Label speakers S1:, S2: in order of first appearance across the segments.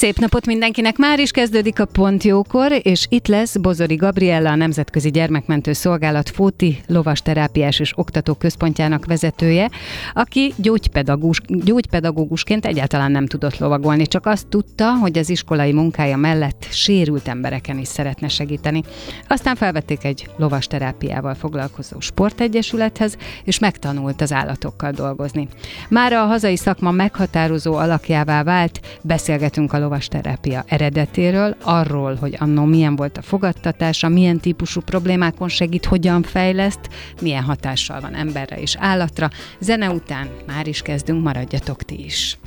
S1: Szép napot mindenkinek! Már is kezdődik a Pont Jókor, és itt lesz Bozori Gabriella, a Nemzetközi Gyermekmentő Szolgálat Fóti Lovasterápiás és Oktató Központjának vezetője, aki gyógypedagógus, gyógypedagógusként egyáltalán nem tudott lovagolni, csak azt tudta, hogy az iskolai munkája mellett sérült embereken is szeretne segíteni. Aztán felvették egy lovasterápiával foglalkozó sportegyesülethez, és megtanult az állatokkal dolgozni. Már a hazai szakma meghatározó alakjává vált, beszélgetünk a lovasterápia eredetéről, arról, hogy annó milyen volt a fogadtatása, milyen típusú problémákon segít, hogyan fejleszt, milyen hatással van emberre és állatra. Zene után már is kezdünk, maradjatok ti is.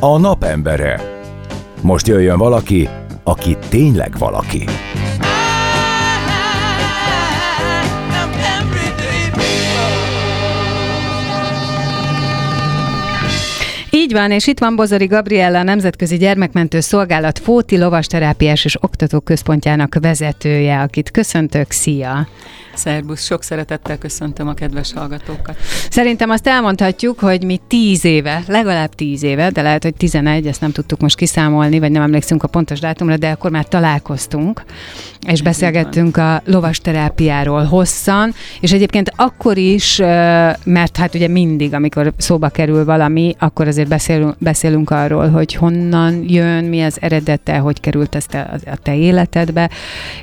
S2: A napembere. Most jöjjön valaki, aki tényleg valaki.
S1: Van, és itt van Bozori Gabriella, a Nemzetközi Gyermekmentő Szolgálat Fóti Lovasterápiás és Oktató Központjának vezetője, akit köszöntök. Szia!
S3: Szerbusz, sok szeretettel köszöntöm a kedves hallgatókat.
S1: Szerintem azt elmondhatjuk, hogy mi tíz éve, legalább tíz éve, de lehet, hogy tizenegy, ezt nem tudtuk most kiszámolni, vagy nem emlékszünk a pontos dátumra, de akkor már találkoztunk, és beszélgettünk a lovasterápiáról hosszan, és egyébként akkor is, mert hát ugye mindig, amikor szóba kerül valami, akkor azért beszélünk, beszélünk arról, hogy honnan jön, mi az eredete, hogy került ezt a, a te életedbe,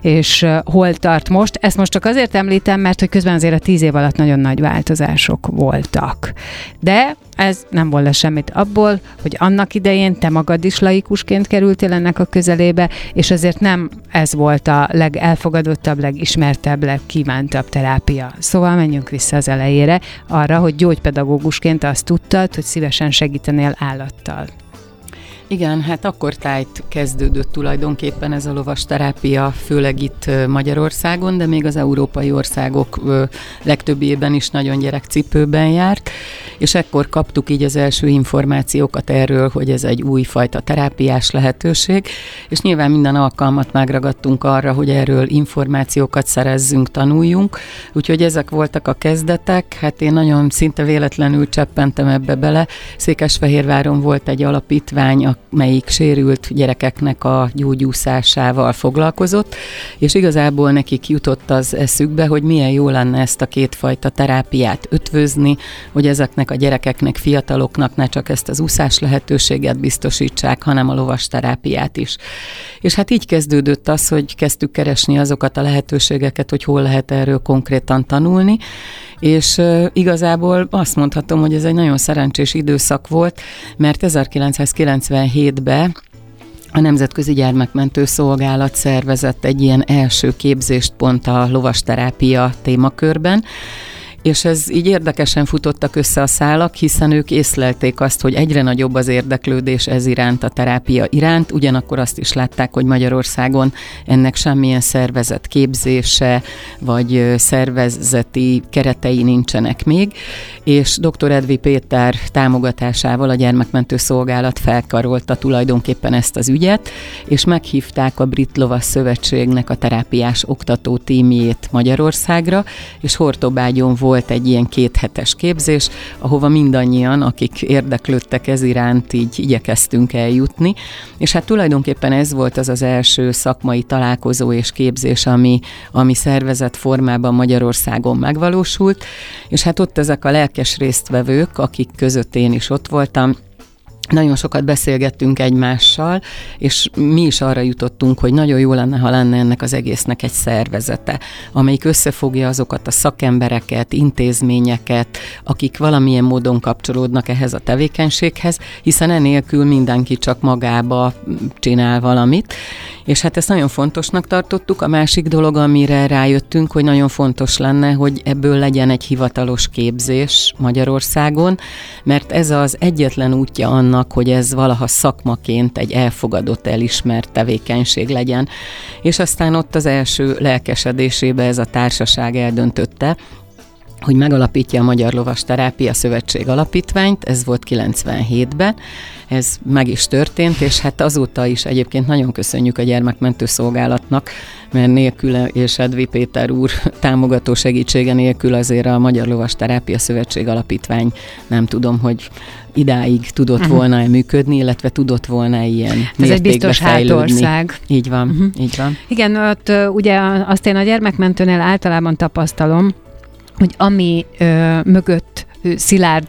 S1: és hol tart most. Ezt most csak azért említem, mert hogy közben azért a tíz év alatt nagyon nagy változások voltak. De ez nem volna semmit abból, hogy annak idején te magad is laikusként kerültél ennek a közelébe, és azért nem ez volt a legelfogadottabb, legismertebb, legkívántabb terápia. Szóval menjünk vissza az elejére, arra, hogy gyógypedagógusként azt tudtad, hogy szívesen segítenél állattal.
S3: Igen, hát akkor tájt kezdődött tulajdonképpen ez a lovasterápia, főleg itt Magyarországon, de még az európai országok legtöbbében is nagyon gyerekcipőben járt, és ekkor kaptuk így az első információkat erről, hogy ez egy újfajta terápiás lehetőség, és nyilván minden alkalmat megragadtunk arra, hogy erről információkat szerezzünk, tanuljunk, úgyhogy ezek voltak a kezdetek, hát én nagyon szinte véletlenül cseppentem ebbe bele. Székesfehérváron volt egy alapítvány, melyik sérült gyerekeknek a gyógyúszásával foglalkozott, és igazából nekik jutott az eszükbe, hogy milyen jó lenne ezt a kétfajta terápiát ötvözni, hogy ezeknek a gyerekeknek, fiataloknak ne csak ezt az úszás lehetőséget biztosítsák, hanem a lovas terápiát is. És hát így kezdődött az, hogy kezdtük keresni azokat a lehetőségeket, hogy hol lehet erről konkrétan tanulni, és igazából azt mondhatom, hogy ez egy nagyon szerencsés időszak volt, mert 1997-ben a Nemzetközi Gyermekmentő Szolgálat szervezett egy ilyen első képzést pont a lovasterápia témakörben, és ez így érdekesen futottak össze a szálak, hiszen ők észlelték azt, hogy egyre nagyobb az érdeklődés ez iránt, a terápia iránt, ugyanakkor azt is látták, hogy Magyarországon ennek semmilyen szervezet képzése, vagy szervezeti keretei nincsenek még, és dr. Edvi Péter támogatásával a Gyermekmentő Szolgálat felkarolta tulajdonképpen ezt az ügyet, és meghívták a Brit Lovas Szövetségnek a terápiás oktató tímjét Magyarországra, és Hortobágyon volt volt egy ilyen kéthetes képzés, ahova mindannyian, akik érdeklődtek ez iránt, így igyekeztünk eljutni, és hát tulajdonképpen ez volt az az első szakmai találkozó és képzés, ami, ami szervezett formában Magyarországon megvalósult, és hát ott ezek a lelkes résztvevők, akik között én is ott voltam, nagyon sokat beszélgettünk egymással, és mi is arra jutottunk, hogy nagyon jó lenne, ha lenne ennek az egésznek egy szervezete, amelyik összefogja azokat a szakembereket, intézményeket, akik valamilyen módon kapcsolódnak ehhez a tevékenységhez, hiszen enélkül mindenki csak magába csinál valamit. És hát ezt nagyon fontosnak tartottuk. A másik dolog, amire rájöttünk, hogy nagyon fontos lenne, hogy ebből legyen egy hivatalos képzés Magyarországon, mert ez az egyetlen útja annak, annak, hogy ez valaha szakmaként egy elfogadott, elismert tevékenység legyen. És aztán ott az első lelkesedésébe ez a társaság eldöntötte, hogy megalapítja a Magyar Lovas Terápia Szövetség Alapítványt, ez volt 97-ben, ez meg is történt, és hát azóta is egyébként nagyon köszönjük a gyermekmentő szolgálatnak, mert nélküle és Edvi Péter úr támogató segítsége nélkül azért a Magyar Lovas Terápia Szövetség Alapítvány nem tudom, hogy idáig tudott uh-huh. volna-e működni, illetve tudott volna ilyen
S1: Ez egy biztos fejlődni. hátország.
S3: Így van, uh-huh. így van.
S1: Igen, ott ugye azt én a gyermekmentőnél általában tapasztalom, hogy ami ö, mögött szilárd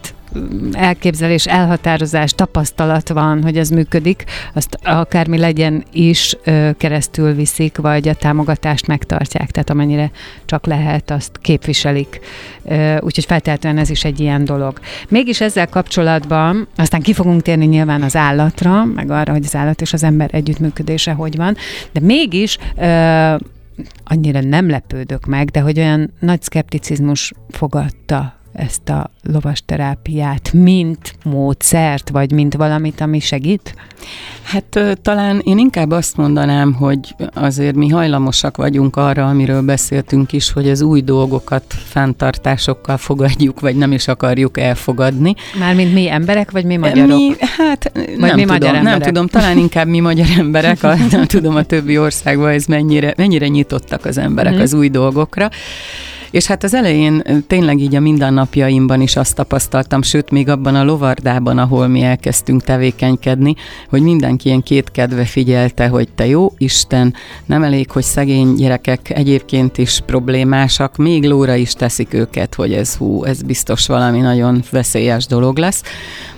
S1: elképzelés, elhatározás, tapasztalat van, hogy ez működik, azt akármi legyen is keresztül viszik, vagy a támogatást megtartják, tehát amennyire csak lehet, azt képviselik. Úgyhogy feltétlenül ez is egy ilyen dolog. Mégis ezzel kapcsolatban, aztán ki fogunk térni nyilván az állatra, meg arra, hogy az állat és az ember együttműködése hogy van, de mégis annyira nem lepődök meg, de hogy olyan nagy szkepticizmus fogadta ezt a lovasterápiát, mint módszert, vagy mint valamit, ami segít?
S3: Hát talán én inkább azt mondanám, hogy azért mi hajlamosak vagyunk arra, amiről beszéltünk is, hogy az új dolgokat fenntartásokkal fogadjuk, vagy nem is akarjuk elfogadni.
S1: Mármint mi emberek, vagy mi magyarok?
S3: Mi, hát vagy nem, mi tudom, magyar nem tudom, talán inkább mi magyar emberek, a, nem tudom a többi országban ez mennyire, mennyire nyitottak az emberek mm-hmm. az új dolgokra. És hát az elején tényleg így a mindennapjaimban is azt tapasztaltam, sőt, még abban a lovardában, ahol mi elkezdtünk tevékenykedni, hogy mindenki ilyen két kedve figyelte, hogy te jó Isten, nem elég, hogy szegény gyerekek egyébként is problémásak, még lóra is teszik őket, hogy ez hú, ez biztos valami nagyon veszélyes dolog lesz.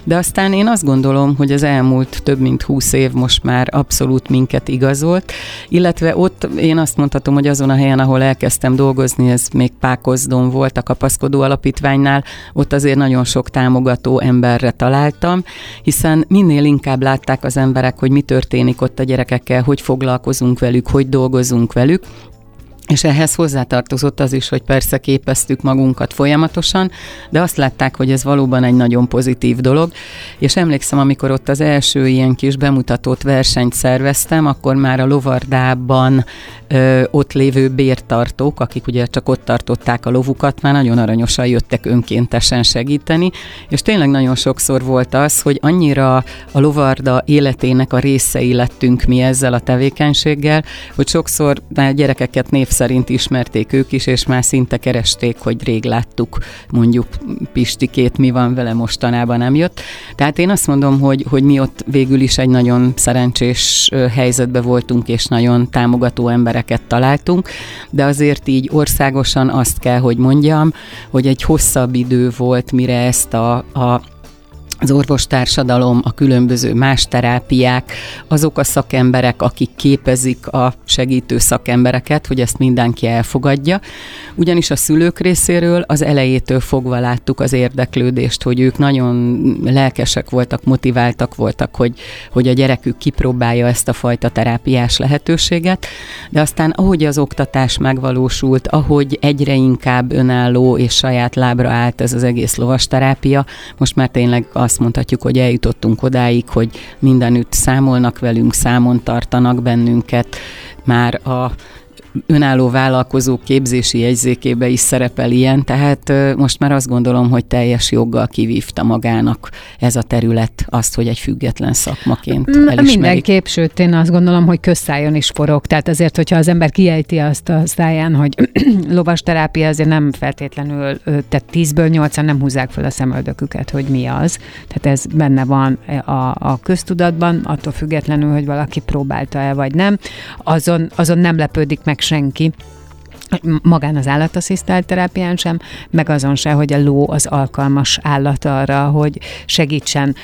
S3: De aztán én azt gondolom, hogy az elmúlt több mint húsz év most már abszolút minket igazolt, illetve ott én azt mondhatom, hogy azon a helyen, ahol elkezdtem dolgozni, ez még Pákozdon volt a Kapaszkodó Alapítványnál, ott azért nagyon sok támogató emberre találtam, hiszen minél inkább látták az emberek, hogy mi történik ott a gyerekekkel, hogy foglalkozunk velük, hogy dolgozunk velük, és ehhez hozzátartozott az is, hogy persze képeztük magunkat folyamatosan, de azt látták, hogy ez valóban egy nagyon pozitív dolog, és emlékszem, amikor ott az első ilyen kis bemutatott versenyt szerveztem, akkor már a lovardában ö, ott lévő bértartók, akik ugye csak ott tartották a lovukat, már nagyon aranyosan jöttek önkéntesen segíteni, és tényleg nagyon sokszor volt az, hogy annyira a lovarda életének a részei lettünk mi ezzel a tevékenységgel, hogy sokszor már gyerekeket név szerint ismerték ők is, és már szinte keresték, hogy rég láttuk mondjuk Pistikét, mi van vele mostanában nem jött. Tehát én azt mondom, hogy, hogy mi ott végül is egy nagyon szerencsés helyzetbe voltunk, és nagyon támogató embereket találtunk, de azért így országosan azt kell, hogy mondjam, hogy egy hosszabb idő volt, mire ezt a, a az orvostársadalom, a különböző más terápiák, azok a szakemberek, akik képezik a segítő szakembereket, hogy ezt mindenki elfogadja. Ugyanis a szülők részéről az elejétől fogva láttuk az érdeklődést, hogy ők nagyon lelkesek voltak, motiváltak voltak, hogy, hogy a gyerekük kipróbálja ezt a fajta terápiás lehetőséget, de aztán ahogy az oktatás megvalósult, ahogy egyre inkább önálló és saját lábra állt ez az egész lovasterápia, most már tényleg a azt mondhatjuk, hogy eljutottunk odáig, hogy mindenütt számolnak velünk, számon tartanak bennünket, már a önálló vállalkozók képzési jegyzékébe is szerepel ilyen, tehát most már azt gondolom, hogy teljes joggal kivívta magának ez a terület azt, hogy egy független szakmaként elismerik.
S1: Mindenképp, sőt én azt gondolom, hogy közszájon is forog, tehát azért, hogyha az ember kiejti azt a száján, hogy lovas terápia, azért nem feltétlenül, tehát tízből nyolcan nem húzzák fel a szemöldöküket, hogy mi az. Tehát ez benne van a, a köztudatban, attól függetlenül, hogy valaki próbálta-e vagy nem, azon, azon nem lepődik meg senki, magán az állatasszisztált terápián sem, meg azon se, hogy a ló az alkalmas állat arra, hogy segítsen.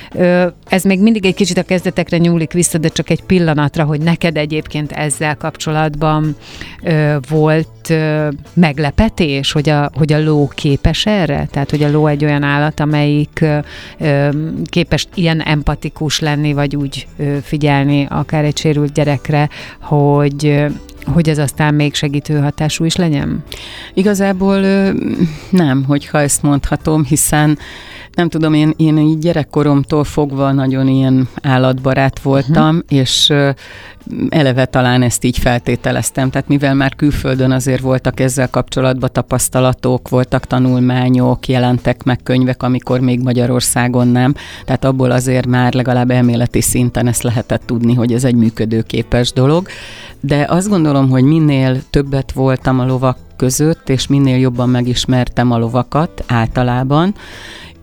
S1: Ez még mindig egy kicsit a kezdetekre nyúlik vissza, de csak egy pillanatra, hogy neked egyébként ezzel kapcsolatban volt meglepetés, hogy a, hogy a ló képes erre? Tehát, hogy a ló egy olyan állat, amelyik képes ilyen empatikus lenni, vagy úgy figyelni akár egy sérült gyerekre, hogy hogy ez aztán még segítő hatású is legyen?
S3: Igazából nem, hogyha ezt mondhatom, hiszen nem tudom, én, én így gyerekkoromtól fogva nagyon ilyen állatbarát voltam, uh-huh. és eleve talán ezt így feltételeztem, tehát mivel már külföldön azért voltak ezzel kapcsolatban tapasztalatok, voltak tanulmányok, jelentek meg könyvek, amikor még Magyarországon nem, tehát abból azért már legalább elméleti szinten ezt lehetett tudni, hogy ez egy működőképes dolog, de azt gondolom, hogy minél többet voltam a lovak között, és minél jobban megismertem a lovakat általában,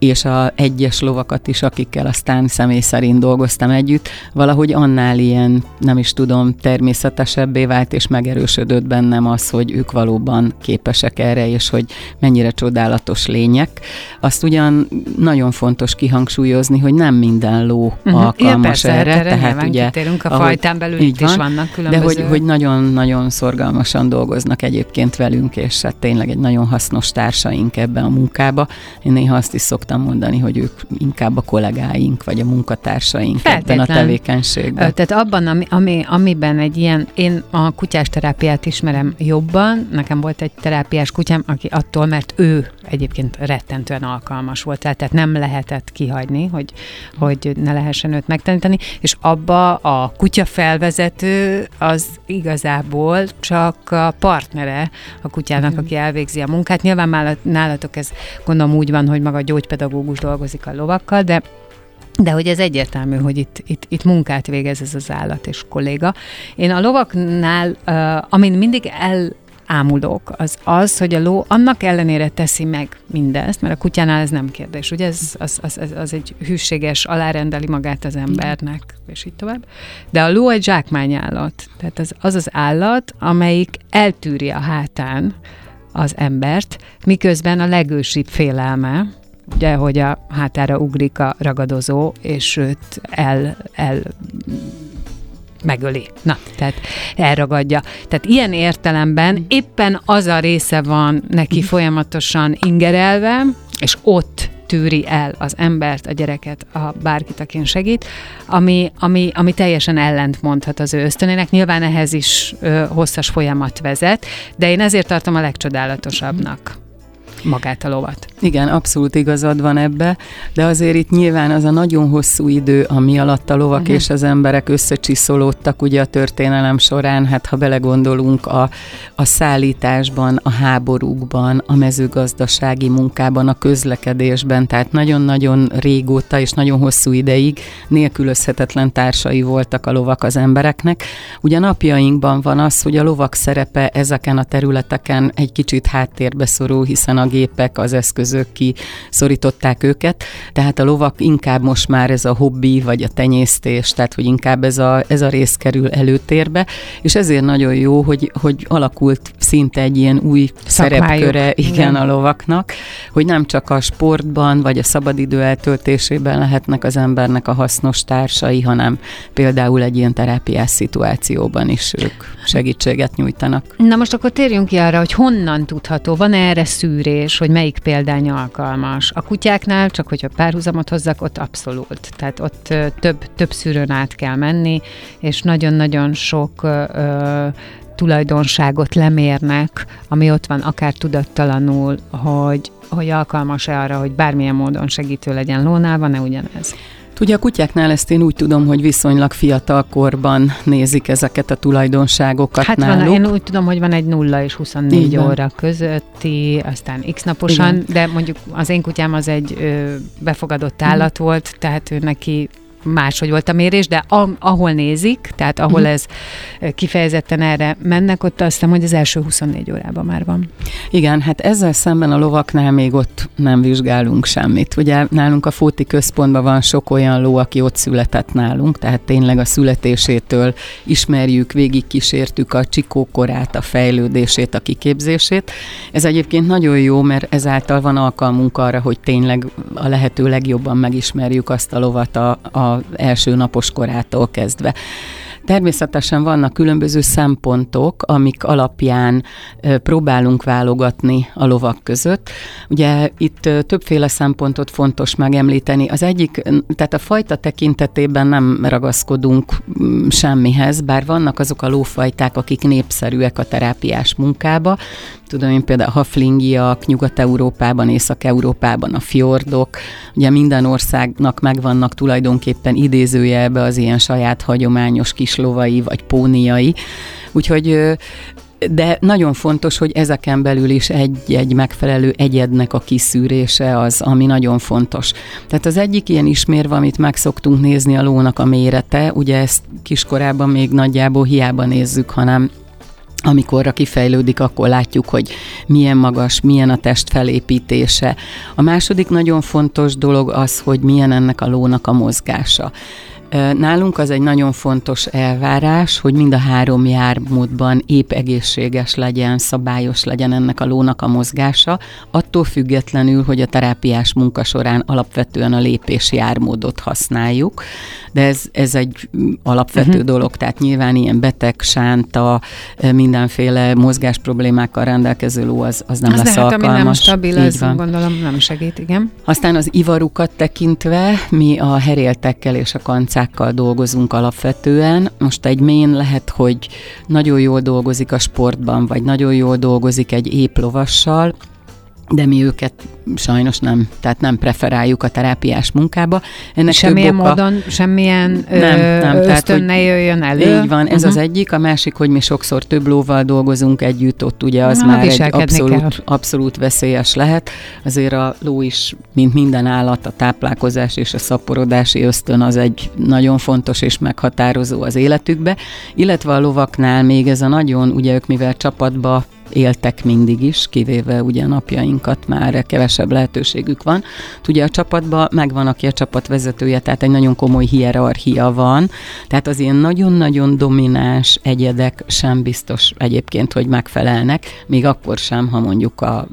S3: és a egyes lovakat is, akikkel aztán személy szerint dolgoztam együtt, valahogy annál ilyen, nem is tudom, természetesebbé vált, és megerősödött bennem az, hogy ők valóban képesek erre, és hogy mennyire csodálatos lények. Azt ugyan nagyon fontos kihangsúlyozni, hogy nem minden ló uh-huh. alkalmas
S1: ja,
S3: persze,
S1: erre, tehát ugye a fajtán belül itt van, is vannak különböző...
S3: De hogy, hogy nagyon-nagyon szorgalmasan dolgoznak egyébként velünk, és hát tényleg egy nagyon hasznos társaink ebben a munkába. Én néha azt is szoktam szoktam mondani, hogy ők inkább a kollégáink, vagy a munkatársaink Feltétlen. ebben a tevékenységben.
S1: Tehát abban, ami, ami, amiben egy ilyen, én a kutyás terápiát ismerem jobban, nekem volt egy terápiás kutyám, aki attól, mert ő egyébként rettentően alkalmas volt, tehát nem lehetett kihagyni, hogy, hogy ne lehessen őt megtanítani, és abba a kutya felvezető az igazából csak a partnere a kutyának, aki elvégzi a munkát. Nyilván nálatok ez gondolom úgy van, hogy maga a gyógypedagógus dolgozik a lovakkal, de de hogy ez egyértelmű, hogy itt, itt, itt munkát végez ez az állat és kolléga. Én a lovaknál, uh, amin mindig el ámulok, az az, hogy a ló annak ellenére teszi meg mindezt, mert a kutyánál ez nem kérdés, ugye ez az, az, az, az egy hűséges, alárendeli magát az embernek, és így tovább. De a ló egy zsákmányállat, tehát az az, az állat, amelyik eltűri a hátán az embert, miközben a legősibb félelme, ugye, hogy a hátára ugrik a ragadozó, és őt el, el megöli. Na, tehát elragadja. Tehát ilyen értelemben éppen az a része van neki folyamatosan ingerelve, és ott tűri el az embert, a gyereket, a bárkit, akin segít, ami, ami, ami teljesen ellent mondhat az ő ösztönének. Nyilván ehhez is ö, hosszas folyamat vezet, de én ezért tartom a legcsodálatosabbnak magát a lovat.
S3: Igen, abszolút igazad van ebbe, de azért itt nyilván az a nagyon hosszú idő, ami alatt a lovak uh-huh. és az emberek összecsiszolódtak ugye a történelem során, hát ha belegondolunk a, a szállításban, a háborúkban, a mezőgazdasági munkában, a közlekedésben, tehát nagyon-nagyon régóta és nagyon hosszú ideig nélkülözhetetlen társai voltak a lovak az embereknek. Ugye napjainkban van az, hogy a lovak szerepe ezeken a területeken egy kicsit háttérbe szorul, hiszen a gépek, az eszközök kiszorították őket, tehát a lovak inkább most már ez a hobbi, vagy a tenyésztés, tehát hogy inkább ez a, ez a rész kerül előtérbe, és ezért nagyon jó, hogy, hogy alakult szinte egy ilyen új Szakmájuk. szerepköre igen, igen, a lovaknak, hogy nem csak a sportban, vagy a szabadidő eltöltésében lehetnek az embernek a hasznos társai, hanem például egy ilyen terápiás szituációban is ők segítséget nyújtanak.
S1: Na most akkor térjünk ki arra, hogy honnan tudható, van erre szűrés, kérdés, hogy melyik példány alkalmas. A kutyáknál, csak hogyha párhuzamot hozzak, ott abszolút. Tehát ott több, több szűrőn át kell menni, és nagyon-nagyon sok ö, tulajdonságot lemérnek, ami ott van akár tudattalanul, hogy, hogy alkalmas-e arra, hogy bármilyen módon segítő legyen lónál, van-e ugyanez?
S3: Ugye a kutyáknál ezt én úgy tudom, hogy viszonylag fiatal korban nézik ezeket a tulajdonságokat
S1: hát
S3: náluk.
S1: Van, én úgy tudom, hogy van egy 0 és 24 Igen. óra közötti, aztán x naposan, Igen. de mondjuk az én kutyám az egy ö, befogadott állat volt, tehát ő neki máshogy volt a mérés, de a, ahol nézik, tehát ahol uh-huh. ez kifejezetten erre mennek, ott azt hiszem, hogy az első 24 órában már van.
S3: Igen, hát ezzel szemben a lovaknál még ott nem vizsgálunk semmit. Ugye nálunk a Fóti központban van sok olyan ló, aki ott született nálunk, tehát tényleg a születésétől ismerjük, végig kísértük a csikókorát, a fejlődését, a kiképzését. Ez egyébként nagyon jó, mert ezáltal van alkalmunk arra, hogy tényleg a lehető legjobban megismerjük azt a lovat a, a első napos korától kezdve. Természetesen vannak különböző szempontok, amik alapján próbálunk válogatni a lovak között. Ugye itt többféle szempontot fontos megemlíteni. Az egyik, tehát a fajta tekintetében nem ragaszkodunk mm, semmihez, bár vannak azok a lófajták, akik népszerűek a terápiás munkába. Tudom én például a haflingiak, Nyugat-Európában, Észak-Európában a fjordok. Ugye minden országnak megvannak tulajdonképpen idézőjelbe az ilyen saját hagyományos kis lovai vagy póniai. Úgyhogy de nagyon fontos, hogy ezeken belül is egy-egy megfelelő egyednek a kiszűrése az, ami nagyon fontos. Tehát az egyik ilyen ismérve, amit meg szoktunk nézni a lónak a mérete, ugye ezt kiskorában még nagyjából hiába nézzük, hanem amikor kifejlődik, akkor látjuk, hogy milyen magas, milyen a test felépítése. A második nagyon fontos dolog az, hogy milyen ennek a lónak a mozgása. Nálunk az egy nagyon fontos elvárás, hogy mind a három jármódban épp egészséges legyen, szabályos legyen ennek a lónak a mozgása, attól függetlenül, hogy a terápiás munka során alapvetően a lépés jármódot használjuk, de ez, ez egy alapvető uh-huh. dolog, tehát nyilván ilyen beteg, sánta, mindenféle mozgás problémákkal rendelkező ló az, az nem az lesz lehet, alkalmas. Nem
S1: stabil, az van. gondolom nem segít, igen.
S3: Aztán az ivarukat tekintve mi a heréltekkel és a kancál utcákkal dolgozunk alapvetően. Most egy mén lehet, hogy nagyon jól dolgozik a sportban, vagy nagyon jól dolgozik egy épp lovassal, de mi őket sajnos nem, tehát nem preferáljuk a terápiás munkába.
S1: Ennek semmilyen oka, módon, semmilyen nem, nem, ösztön tehát, hogy ne jöjjön elő.
S3: Így van, ez uh-huh. az egyik. A másik, hogy mi sokszor több lóval dolgozunk együtt, ott ugye az Na, már egy abszolút, abszolút veszélyes lehet. Azért a ló is, mint minden állat, a táplálkozás és a szaporodási ösztön az egy nagyon fontos és meghatározó az életükbe, illetve a lovaknál még ez a nagyon, ugye ők mivel csapatba éltek mindig is, kivéve ugye napjainkat már kevesebb lehetőségük van. Ugye a csapatban megvan, aki a csapat vezetője, tehát egy nagyon komoly hierarchia van, tehát az ilyen nagyon-nagyon domináns egyedek sem biztos egyébként, hogy megfelelnek, még akkor sem, ha mondjuk a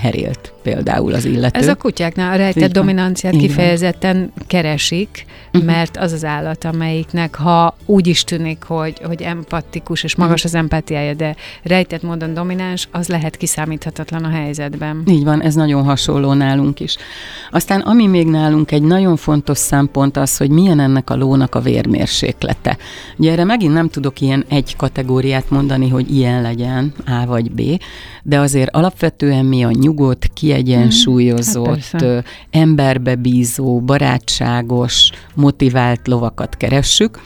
S3: herélt például az illető.
S1: Ez a kutyáknál a rejtett dominanciát Igen. kifejezetten keresik, uh-huh. mert az az állat, amelyiknek ha úgy is tűnik, hogy, hogy empatikus és magas uh-huh. az empátiája, de rejtett módon domináns, az lehet kiszámíthatatlan a helyzetben.
S3: Így van, ez nagyon hasonló nálunk is. Aztán ami még nálunk egy nagyon fontos szempont az, hogy milyen ennek a lónak a vérmérséklete. Ugye erre megint nem tudok ilyen egy kategóriát mondani, hogy ilyen legyen, A vagy B, de azért alapvetően mi a nyugodt, kiegyensúlyozott, hát emberbe bízó, barátságos, motivált lovakat keressük,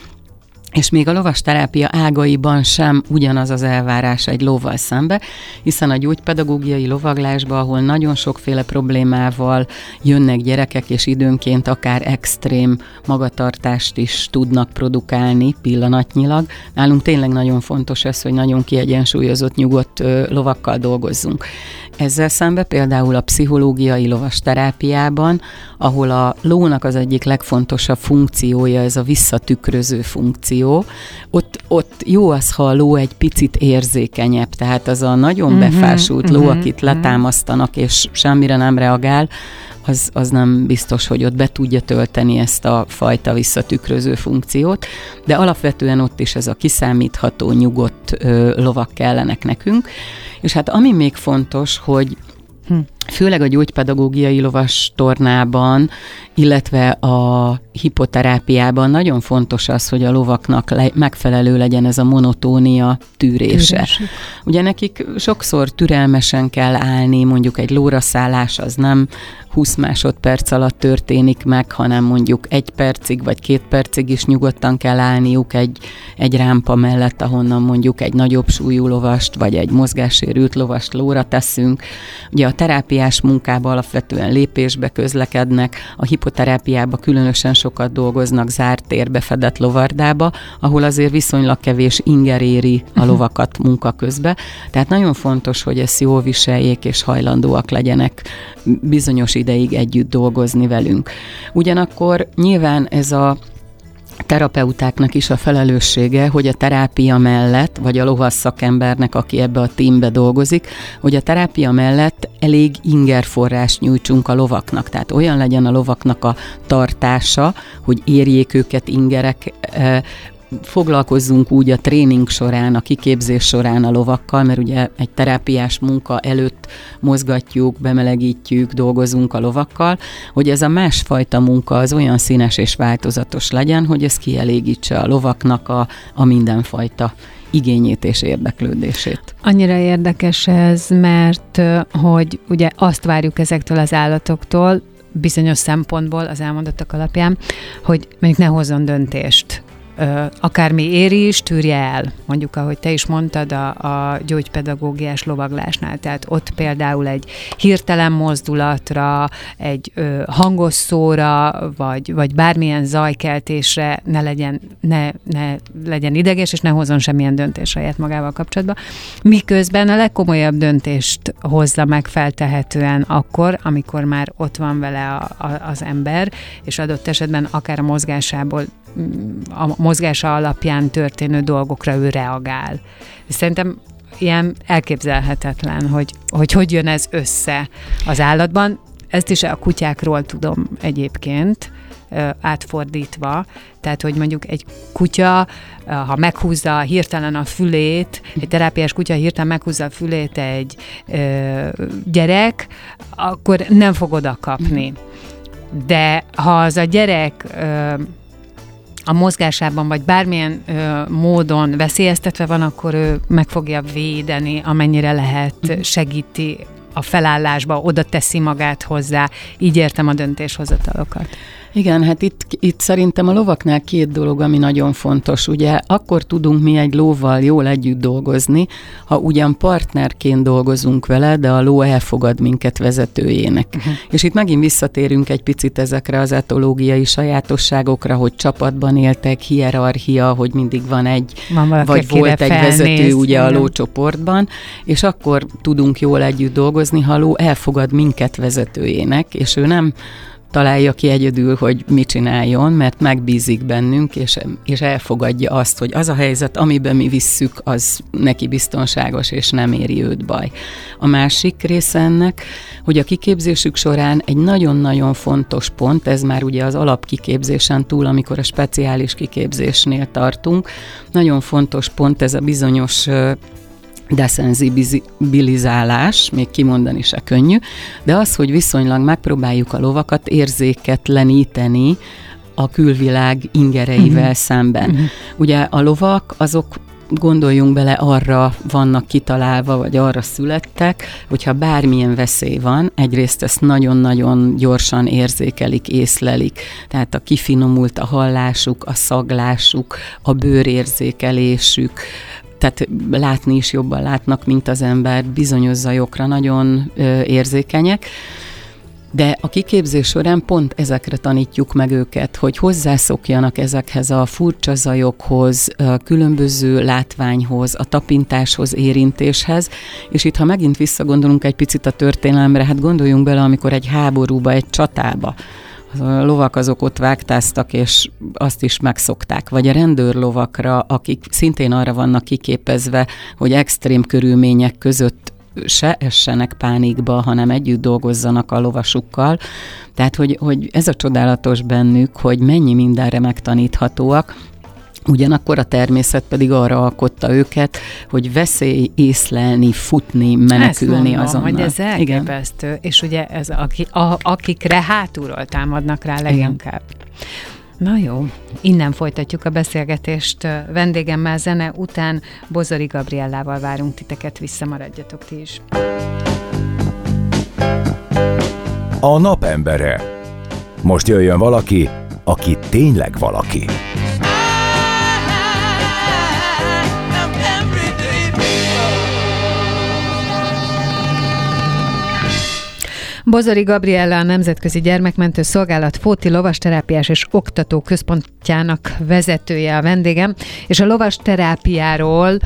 S3: és még a lovas terápia ágaiban sem ugyanaz az elvárás egy lóval szembe, hiszen a gyógypedagógiai lovaglásban, ahol nagyon sokféle problémával jönnek gyerekek, és időnként akár extrém magatartást is tudnak produkálni pillanatnyilag, nálunk tényleg nagyon fontos ez, hogy nagyon kiegyensúlyozott, nyugodt lovakkal dolgozzunk. Ezzel szembe például a pszichológiai lovas terápiában, ahol a lónak az egyik legfontosabb funkciója, ez a visszatükröző funkció, ott, ott jó az, ha a ló egy picit érzékenyebb, tehát az a nagyon uh-huh, befásult ló, uh-huh, akit uh-huh. letámasztanak, és semmire nem reagál, az, az nem biztos, hogy ott be tudja tölteni ezt a fajta visszatükröző funkciót, de alapvetően ott is ez a kiszámítható, nyugodt ö, lovak kellenek nekünk. És hát ami még fontos, hogy hm főleg a gyógypedagógiai lovas tornában, illetve a hipoterápiában nagyon fontos az, hogy a lovaknak le, megfelelő legyen ez a monotónia tűrése. Tűrésük. Ugye nekik sokszor türelmesen kell állni, mondjuk egy lóraszállás az nem 20 másodperc alatt történik meg, hanem mondjuk egy percig vagy két percig is nyugodtan kell állniuk egy, egy rámpa mellett, ahonnan mondjuk egy nagyobb súlyú lovast, vagy egy mozgássérült lovast lóra teszünk. Ugye a terápiás munkába alapvetően lépésbe közlekednek, a hipoterápiába különösen sokat dolgoznak zárt térbe fedett lovardába, ahol azért viszonylag kevés inger éri a mhm. lovakat munka közben. Tehát nagyon fontos, hogy ezt jól viseljék és hajlandóak legyenek bizonyos ideig együtt dolgozni velünk. Ugyanakkor nyilván ez a terapeutáknak is a felelőssége, hogy a terápia mellett, vagy a lovas szakembernek, aki ebbe a tímbe dolgozik, hogy a terápia mellett elég ingerforrás nyújtsunk a lovaknak. Tehát olyan legyen a lovaknak a tartása, hogy érjék őket ingerek, eh, foglalkozzunk úgy a tréning során, a kiképzés során a lovakkal, mert ugye egy terápiás munka előtt mozgatjuk, bemelegítjük, dolgozunk a lovakkal, hogy ez a másfajta munka az olyan színes és változatos legyen, hogy ez kielégítse a lovaknak a, a mindenfajta igényét és érdeklődését.
S1: Annyira érdekes ez, mert hogy ugye azt várjuk ezektől az állatoktól, bizonyos szempontból az elmondottak alapján, hogy mondjuk ne hozzon döntést akármi éri is, tűrje el. Mondjuk, ahogy te is mondtad, a, a gyógypedagógiás lovaglásnál. Tehát ott például egy hirtelen mozdulatra, egy ö, hangos szóra, vagy, vagy bármilyen zajkeltésre ne legyen, ne, ne legyen ideges, és ne hozzon semmilyen döntés saját magával kapcsolatban. Miközben a legkomolyabb döntést hozza meg feltehetően akkor, amikor már ott van vele a, a, az ember, és adott esetben akár a mozgásából a mozgása alapján történő dolgokra ő reagál. Szerintem ilyen elképzelhetetlen, hogy, hogy hogy jön ez össze az állatban. Ezt is a kutyákról tudom egyébként, átfordítva. Tehát, hogy mondjuk egy kutya, ha meghúzza hirtelen a fülét, egy terápiás kutya hirtelen meghúzza a fülét egy ö, gyerek, akkor nem fog oda kapni. De ha az a gyerek ö, a mozgásában, vagy bármilyen ö, módon veszélyeztetve van, akkor ő meg fogja védeni, amennyire lehet, mhm. segíti a felállásba, oda teszi magát hozzá. Így értem a döntéshozatalokat.
S3: Igen, hát itt, itt szerintem a lovaknál két dolog, ami nagyon fontos. Ugye akkor tudunk mi egy lóval jól együtt dolgozni, ha ugyan partnerként dolgozunk vele, de a ló elfogad minket vezetőjének. Uh-huh. És itt megint visszatérünk egy picit ezekre az etológiai sajátosságokra, hogy csapatban éltek, hierarchia, hogy mindig van egy, van vagy volt egy felnéz, vezető ugye a lócsoportban, és akkor tudunk jól együtt dolgozni, ha a ló elfogad minket vezetőjének, és ő nem találja ki egyedül, hogy mit csináljon, mert megbízik bennünk, és, és elfogadja azt, hogy az a helyzet, amiben mi visszük, az neki biztonságos, és nem éri őt baj. A másik része ennek, hogy a kiképzésük során egy nagyon-nagyon fontos pont, ez már ugye az alapkiképzésen túl, amikor a speciális kiképzésnél tartunk, nagyon fontos pont ez a bizonyos deszenzibilizálás, még kimondani se könnyű, de az, hogy viszonylag megpróbáljuk a lovakat érzéketleníteni a külvilág ingereivel uh-huh. szemben. Uh-huh. Ugye a lovak azok gondoljunk bele, arra vannak kitalálva, vagy arra születtek, hogyha bármilyen veszély van, egyrészt ezt nagyon-nagyon gyorsan érzékelik, észlelik. Tehát a kifinomult a hallásuk, a szaglásuk, a bőrérzékelésük, tehát látni is jobban látnak, mint az ember, bizonyos zajokra nagyon ö, érzékenyek. De a kiképzés során pont ezekre tanítjuk meg őket, hogy hozzászokjanak ezekhez a furcsa zajokhoz, a különböző látványhoz, a tapintáshoz, érintéshez, és itt, ha megint visszagondolunk egy picit a történelemre, hát gondoljunk bele, amikor egy háborúba, egy csatába, a lovak azok ott vágtáztak, és azt is megszokták. Vagy a rendőrlovakra, akik szintén arra vannak kiképezve, hogy extrém körülmények között se essenek pánikba, hanem együtt dolgozzanak a lovasukkal. Tehát, hogy, hogy ez a csodálatos bennük, hogy mennyi mindenre megtaníthatóak, Ugyanakkor a természet pedig arra alkotta őket, hogy veszély észlelni, futni, menekülni
S1: Ezt
S3: azonnal.
S1: hogy ez elképesztő, Igen. és ugye ez aki, a, akikre hátulról támadnak rá leginkább. Igen. Na jó, innen folytatjuk a beszélgetést. Vendégemmel zene után Bozori Gabriellával várunk titeket, visszamaradjatok ti is.
S2: A napembere. Most jöjjön valaki, aki tényleg valaki.
S1: Bozori Gabriella a Nemzetközi Gyermekmentő Szolgálat Fóti Lovasterápiás és Oktató Központjának vezetője a vendégem, és a lovasterápiáról,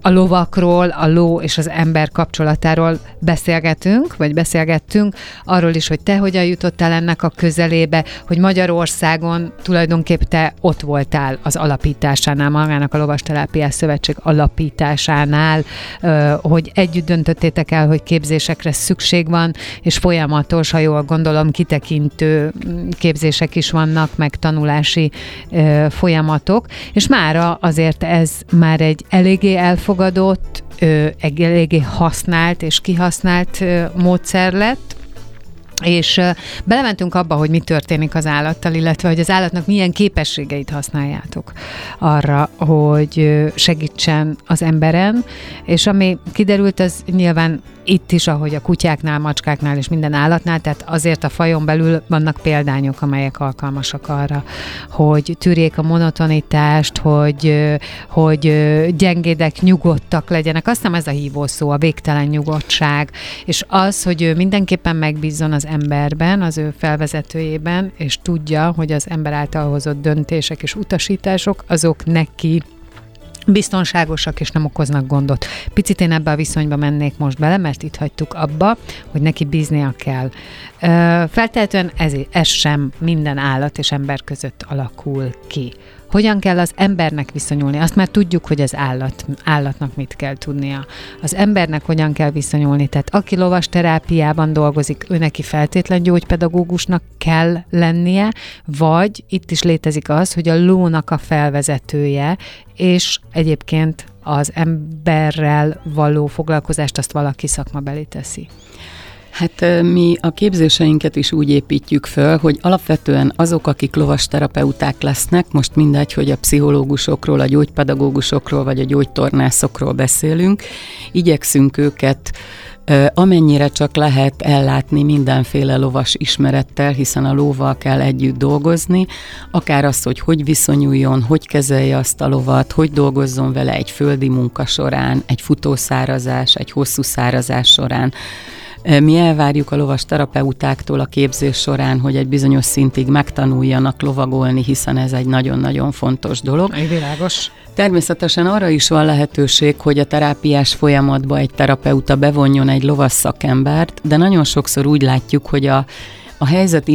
S1: a lovakról, a ló és az ember kapcsolatáról beszélgetünk, vagy beszélgettünk, arról is, hogy te hogyan jutottál ennek a közelébe, hogy Magyarországon tulajdonképp te ott voltál az alapításánál, magának a Lovasterápiás Szövetség alapításánál, hogy együtt döntöttétek el, hogy képzésekre szükség van, és folyamatos, ha jól gondolom, kitekintő képzések is vannak, meg tanulási ö, folyamatok, és mára azért ez már egy eléggé elfogadott, ö, eléggé használt és kihasznált ö, módszer lett, és belementünk abba, hogy mi történik az állattal, illetve hogy az állatnak milyen képességeit használjátok arra, hogy segítsen az emberen, és ami kiderült, az nyilván itt is, ahogy a kutyáknál, macskáknál és minden állatnál, tehát azért a fajon belül vannak példányok, amelyek alkalmasak arra, hogy tűrjék a monotonitást, hogy, hogy gyengédek, nyugodtak legyenek. Aztán ez a hívó szó, a végtelen nyugodtság, és az, hogy ő mindenképpen megbízzon az emberben, az ő felvezetőjében, és tudja, hogy az ember által hozott döntések és utasítások, azok neki biztonságosak és nem okoznak gondot. Picit én ebbe a viszonyba mennék most bele, mert itt hagytuk abba, hogy neki bíznia kell. Feltehetően ez, ez sem minden állat és ember között alakul ki. Hogyan kell az embernek viszonyulni? Azt már tudjuk, hogy az állat, állatnak mit kell tudnia. Az embernek hogyan kell viszonyulni? Tehát aki lovas terápiában dolgozik, ő neki feltétlen gyógypedagógusnak kell lennie, vagy itt is létezik az, hogy a lónak a felvezetője, és egyébként az emberrel való foglalkozást azt valaki szakmabeli teszi.
S3: Hát mi a képzéseinket is úgy építjük föl, hogy alapvetően azok, akik lovasterapeuták lesznek, most mindegy, hogy a pszichológusokról, a gyógypedagógusokról vagy a gyógytornászokról beszélünk, igyekszünk őket amennyire csak lehet ellátni mindenféle lovas ismerettel, hiszen a lóval kell együtt dolgozni, akár az, hogy hogy viszonyuljon, hogy kezelje azt a lovat, hogy dolgozzon vele egy földi munka során, egy futószárazás, egy hosszú szárazás során, mi elvárjuk a lovas terapeutáktól a képzés során, hogy egy bizonyos szintig megtanuljanak lovagolni, hiszen ez egy nagyon-nagyon fontos dolog.
S1: Egy világos.
S3: Természetesen arra is van lehetőség, hogy a terápiás folyamatba egy terapeuta bevonjon egy lovas szakembert, de nagyon sokszor úgy látjuk, hogy a a helyzet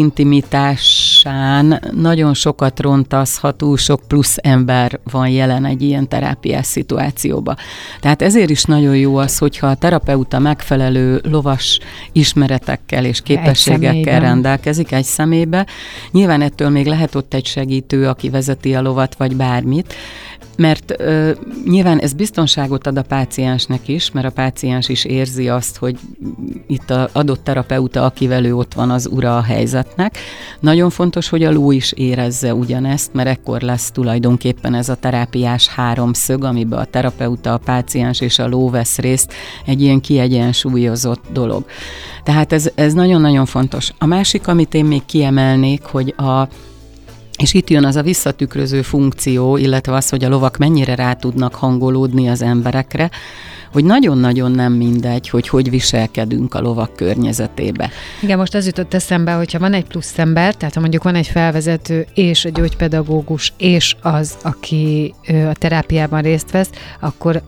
S3: intimitásán nagyon sokat rontaszhat, túl sok plusz ember van jelen egy ilyen terápiás szituációba. Tehát ezért is nagyon jó az, hogyha a terapeuta megfelelő lovas ismeretekkel és képességekkel rendelkezik egy szemébe. Nyilván ettől még lehet ott egy segítő, aki vezeti a lovat, vagy bármit, mert ö, nyilván ez biztonságot ad a páciensnek is, mert a páciens is érzi azt, hogy itt a adott terapeuta, akivel ő ott van, az ura a helyzetnek. Nagyon fontos, hogy a ló is érezze ugyanezt, mert ekkor lesz tulajdonképpen ez a terápiás háromszög, amiben a terapeuta, a páciens és a ló vesz részt, egy ilyen kiegyensúlyozott dolog. Tehát ez, ez nagyon-nagyon fontos. A másik, amit én még kiemelnék, hogy a és itt jön az a visszatükröző funkció, illetve az, hogy a lovak mennyire rá tudnak hangolódni az emberekre, hogy nagyon-nagyon nem mindegy, hogy hogy viselkedünk a lovak környezetébe.
S1: Igen, most az jutott eszembe, hogyha van egy plusz ember, tehát ha mondjuk van egy felvezető és egy gyógypedagógus, és az, aki a terápiában részt vesz, akkor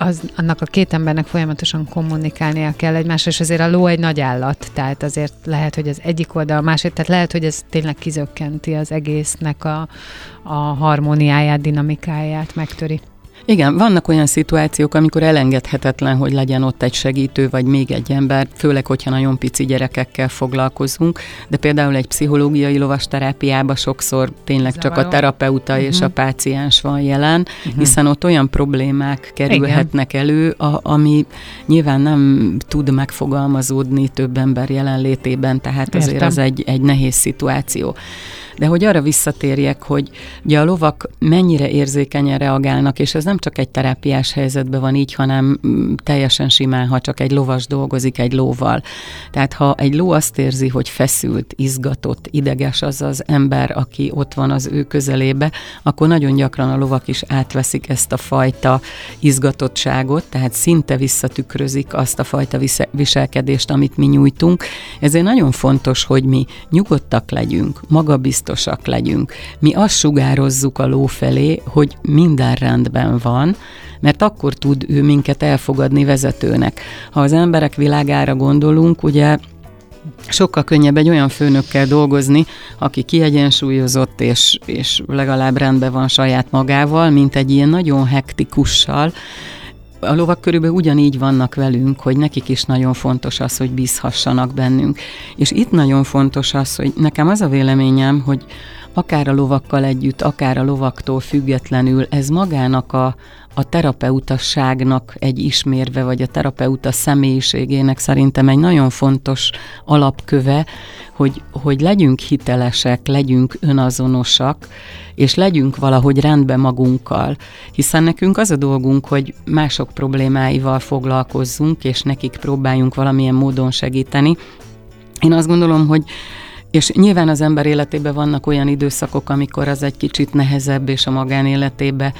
S1: az, annak a két embernek folyamatosan kommunikálnia kell egymásra, és azért a ló egy nagy állat, tehát azért lehet, hogy az egyik oldal, a másik, tehát lehet, hogy ez tényleg kizökkenti az egésznek a, a harmóniáját, dinamikáját, megtöri.
S3: Igen, vannak olyan szituációk, amikor elengedhetetlen, hogy legyen ott egy segítő, vagy még egy ember, főleg, hogyha nagyon pici gyerekekkel foglalkozunk, de például egy pszichológiai lovasterápiában sokszor tényleg Zavaró. csak a terapeuta uh-huh. és a mhm. páciens van jelen, uh-huh. hiszen ott olyan problémák kerülhetnek Igen. elő, a, ami nyilván nem tud megfogalmazódni több ember jelenlétében, tehát azért Értem. az egy, egy nehéz szituáció. De hogy arra visszatérjek, hogy ugye a lovak mennyire érzékenyen reagálnak, és ez nem csak egy terápiás helyzetben van így, hanem mm, teljesen simán, ha csak egy lovas dolgozik egy lóval. Tehát ha egy ló azt érzi, hogy feszült, izgatott, ideges az az ember, aki ott van az ő közelébe, akkor nagyon gyakran a lovak is átveszik ezt a fajta izgatottságot, tehát szinte visszatükrözik azt a fajta viselkedést, amit mi nyújtunk. Ezért nagyon fontos, hogy mi nyugodtak legyünk, magabiztosak legyünk. Mi azt sugározzuk a ló felé, hogy minden rendben van, mert akkor tud ő minket elfogadni vezetőnek. Ha az emberek világára gondolunk, ugye sokkal könnyebb egy olyan főnökkel dolgozni, aki kiegyensúlyozott és, és legalább rendben van saját magával, mint egy ilyen nagyon hektikussal, a lovak körülbelül ugyanígy vannak velünk, hogy nekik is nagyon fontos az, hogy bízhassanak bennünk. És itt nagyon fontos az, hogy nekem az a véleményem, hogy akár a lovakkal együtt, akár a lovaktól függetlenül, ez magának a, a terapeutasságnak egy ismérve, vagy a terapeuta személyiségének szerintem egy nagyon fontos alapköve, hogy, hogy legyünk hitelesek, legyünk önazonosak, és legyünk valahogy rendben magunkkal, hiszen nekünk az a dolgunk, hogy mások problémáival foglalkozzunk, és nekik próbáljunk valamilyen módon segíteni. Én azt gondolom, hogy és nyilván az ember életében vannak olyan időszakok, amikor az egy kicsit nehezebb, és a magánéletébe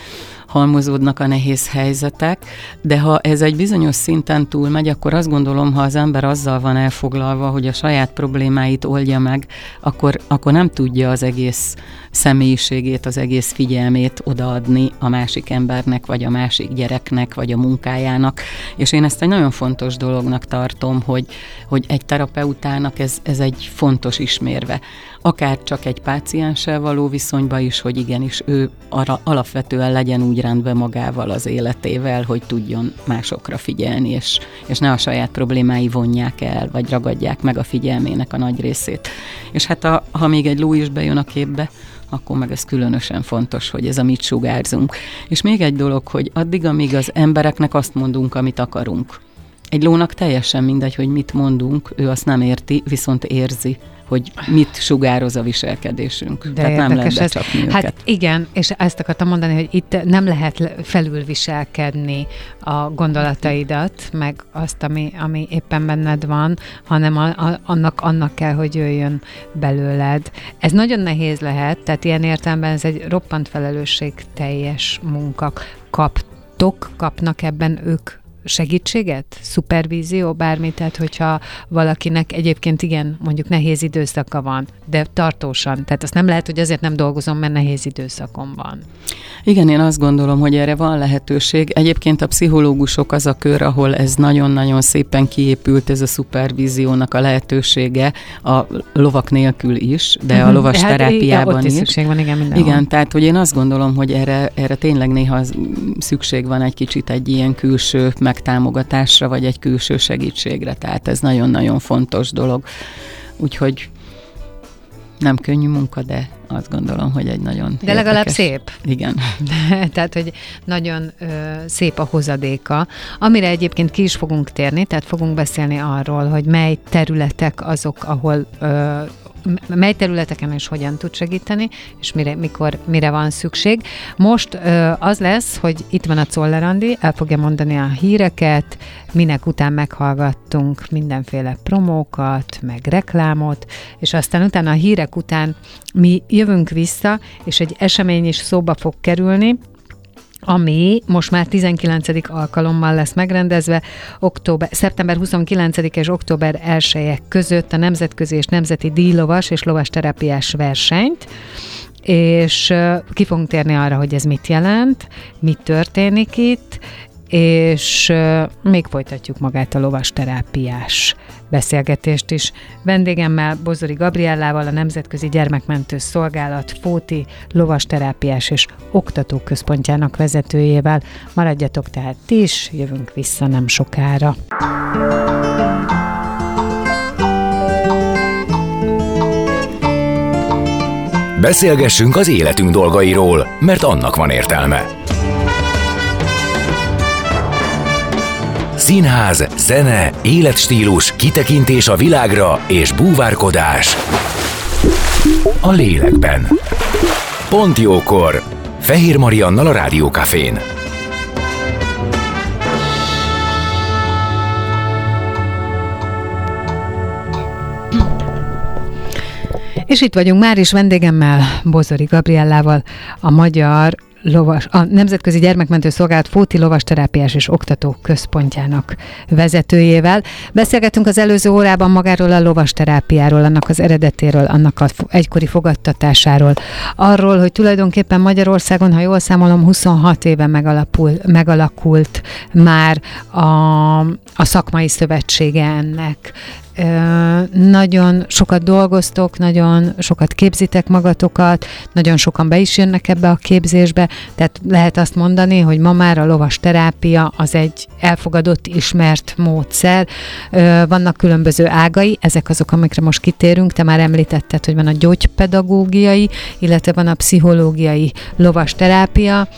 S3: halmozódnak a nehéz helyzetek, de ha ez egy bizonyos szinten túlmegy, akkor azt gondolom, ha az ember azzal van elfoglalva, hogy a saját problémáit oldja meg, akkor, akkor nem tudja az egész személyiségét, az egész figyelmét odaadni a másik embernek, vagy a másik gyereknek, vagy a munkájának. És én ezt egy nagyon fontos dolognak tartom, hogy, hogy egy terapeutának ez, ez egy fontos ismérve akár csak egy pácienssel való viszonyba is, hogy igenis ő arra alapvetően legyen úgy rendben magával az életével, hogy tudjon másokra figyelni, és, és ne a saját problémái vonják el, vagy ragadják meg a figyelmének a nagy részét. És hát a, ha még egy ló is bejön a képbe, akkor meg ez különösen fontos, hogy ez a mit sugárzunk. És még egy dolog, hogy addig, amíg az embereknek azt mondunk, amit akarunk. Egy lónak teljesen mindegy, hogy mit mondunk, ő azt nem érti, viszont érzi hogy mit sugároz a viselkedésünk. De Tehát nem lehet becsapni ez.
S1: Hát igen, és ezt akartam mondani, hogy itt nem lehet felülviselkedni a gondolataidat, meg azt, ami, ami éppen benned van, hanem a, a, annak, annak kell, hogy jöjjön belőled. Ez nagyon nehéz lehet, tehát ilyen értelemben ez egy roppant felelősség teljes munka. Kaptok, kapnak ebben ők segítséget, szupervízió, bármi, tehát hogyha valakinek egyébként igen, mondjuk nehéz időszaka van, de tartósan, tehát azt nem lehet, hogy azért nem dolgozom, mert nehéz időszakom van.
S3: Igen, én azt gondolom, hogy erre van lehetőség. Egyébként a pszichológusok az a kör, ahol ez nagyon-nagyon szépen kiépült, ez a szupervíziónak a lehetősége, a lovak nélkül is, de a mhm. lovas hát, terápiában ott is.
S1: szükség van, igen, mindenhol.
S3: Igen, tehát hogy én azt gondolom, hogy erre, erre tényleg néha szükség van egy kicsit egy ilyen külső megtámogatásra, vagy egy külső segítségre, tehát ez nagyon-nagyon fontos dolog. Úgyhogy nem könnyű munka, de azt gondolom, hogy egy nagyon
S1: De érdekes. legalább szép.
S3: Igen.
S1: De, tehát, hogy nagyon ö, szép a hozadéka, amire egyébként ki is fogunk térni, tehát fogunk beszélni arról, hogy mely területek azok, ahol ö, mely területeken és hogyan tud segíteni, és mire, mikor, mire van szükség. Most ö, az lesz, hogy itt van a Czollerandi, el fogja mondani a híreket, minek után meghallgattunk mindenféle promókat, meg reklámot, és aztán utána a hírek után mi jövünk vissza, és egy esemény is szóba fog kerülni, ami most már 19. alkalommal lesz megrendezve, október, szeptember 29 és október 1 között a nemzetközi és nemzeti díjlovas és lovas terápiás versenyt, és ki fogunk térni arra, hogy ez mit jelent, mit történik itt, és még folytatjuk magát a lovas terápiás beszélgetést is. Vendégemmel Bozori Gabriellával, a Nemzetközi Gyermekmentő Szolgálat Fóti lovasterápiás és oktatóközpontjának vezetőjével. Maradjatok tehát ti is, jövünk vissza nem sokára.
S2: Beszélgessünk az életünk dolgairól, mert annak van értelme. Színház, zene, életstílus, kitekintés a világra és búvárkodás. A lélekben. Pont jókor. Fehér Mariannal a Rádiókafén.
S1: És itt vagyunk már is vendégemmel, Bozori Gabriellával, a Magyar lovas, a Nemzetközi Gyermekmentő Szolgálat Fóti Lovasterápiás és Oktató Központjának vezetőjével. Beszélgetünk az előző órában magáról a lovasterápiáról, annak az eredetéről, annak az egykori fogadtatásáról, arról, hogy tulajdonképpen Magyarországon, ha jól számolom, 26 éve megalapul, megalakult már a, a szakmai szövetsége ennek nagyon sokat dolgoztok, nagyon sokat képzitek magatokat, nagyon sokan be is jönnek ebbe a képzésbe, tehát lehet azt mondani, hogy ma már a lovas terápia az egy elfogadott, ismert módszer. Vannak különböző ágai, ezek azok, amikre most kitérünk. Te már említetted, hogy van a gyógypedagógiai, illetve van a pszichológiai lovas terápia,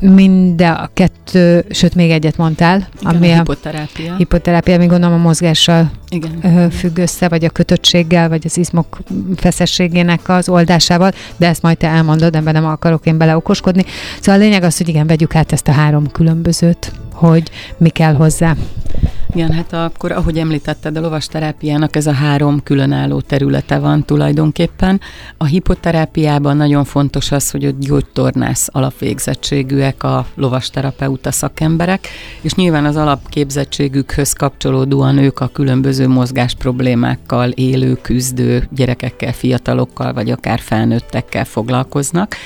S1: mind a kettő, sőt még egyet mondtál.
S3: Igen, ami a hipoterápia.
S1: Hipoterápia, ami gondolom a mozgással Igen. függ össze, vagy a kötöttséggel, vagy az izmok feszességének az oldásával, de ezt majd te elmondod, ebben nem akarok én beleokoskodni. Szóval a lényeg az, hogy igen, vegyük át ezt a három különbözőt, hogy mi kell hozzá.
S3: Igen, hát akkor, ahogy említetted, a lovasterápiának ez a három különálló területe van tulajdonképpen. A hipoterápiában nagyon fontos az, hogy a gyógytornász alapvégzettségűek a lovasterapeuta szakemberek, és nyilván az alapképzettségükhöz kapcsolódóan ők a különböző mozgás problémákkal élő, küzdő gyerekekkel, fiatalokkal, vagy akár felnőttekkel foglalkoznak.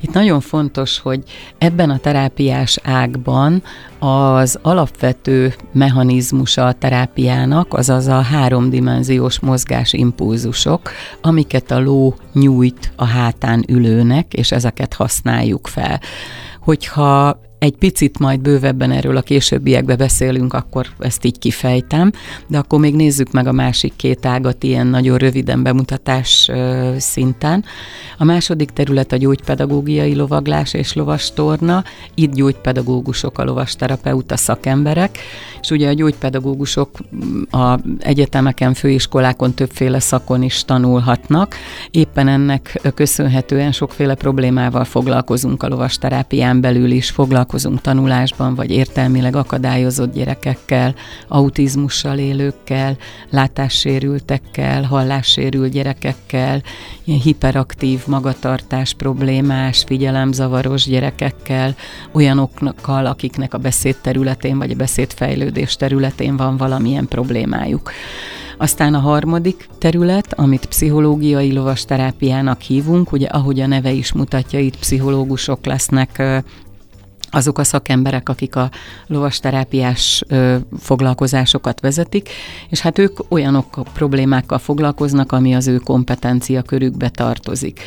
S3: Itt nagyon fontos, hogy ebben a terápiás ágban az alapvető mechanizmusa a terápiának, azaz a háromdimenziós mozgás impulzusok, amiket a ló nyújt a hátán ülőnek, és ezeket használjuk fel. Hogyha egy picit majd bővebben erről a későbbiekbe beszélünk, akkor ezt így kifejtem, de akkor még nézzük meg a másik két ágat ilyen nagyon röviden bemutatás szinten. A második terület a gyógypedagógiai lovaglás és lovastorna, itt gyógypedagógusok, a lovasterapeuta szakemberek, és ugye a gyógypedagógusok a egyetemeken, főiskolákon többféle szakon is tanulhatnak. Éppen ennek köszönhetően sokféle problémával foglalkozunk a lovasterápián belül is, foglalkozunk foglalkozunk tanulásban, vagy értelmileg akadályozott gyerekekkel, autizmussal élőkkel, látássérültekkel, hallássérült gyerekekkel, ilyen hiperaktív magatartás problémás, figyelemzavaros gyerekekkel, olyanokkal, akiknek a beszéd területén vagy a beszédfejlődés területén van valamilyen problémájuk. Aztán a harmadik terület, amit pszichológiai lovasterápiának hívunk, ugye ahogy a neve is mutatja, itt pszichológusok lesznek azok a szakemberek, akik a lovasterápiás ö, foglalkozásokat vezetik, és hát ők olyanok problémákkal foglalkoznak, ami az ő kompetencia körükbe tartozik.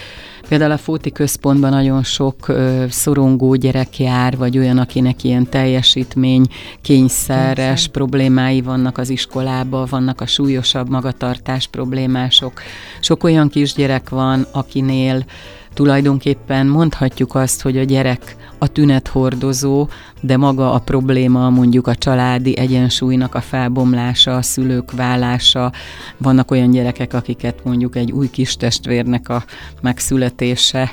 S3: Például a Fóti Központban nagyon sok ö, szorongó gyerek jár, vagy olyan, akinek ilyen teljesítmény, kényszeres Kényszer. problémái vannak az iskolában, vannak a súlyosabb magatartás problémások. Sok olyan kisgyerek van, akinél tulajdonképpen mondhatjuk azt, hogy a gyerek a tünethordozó, de maga a probléma mondjuk a családi egyensúlynak a felbomlása, a szülők vállása. Vannak olyan gyerekek, akiket mondjuk egy új kis testvérnek a megszületése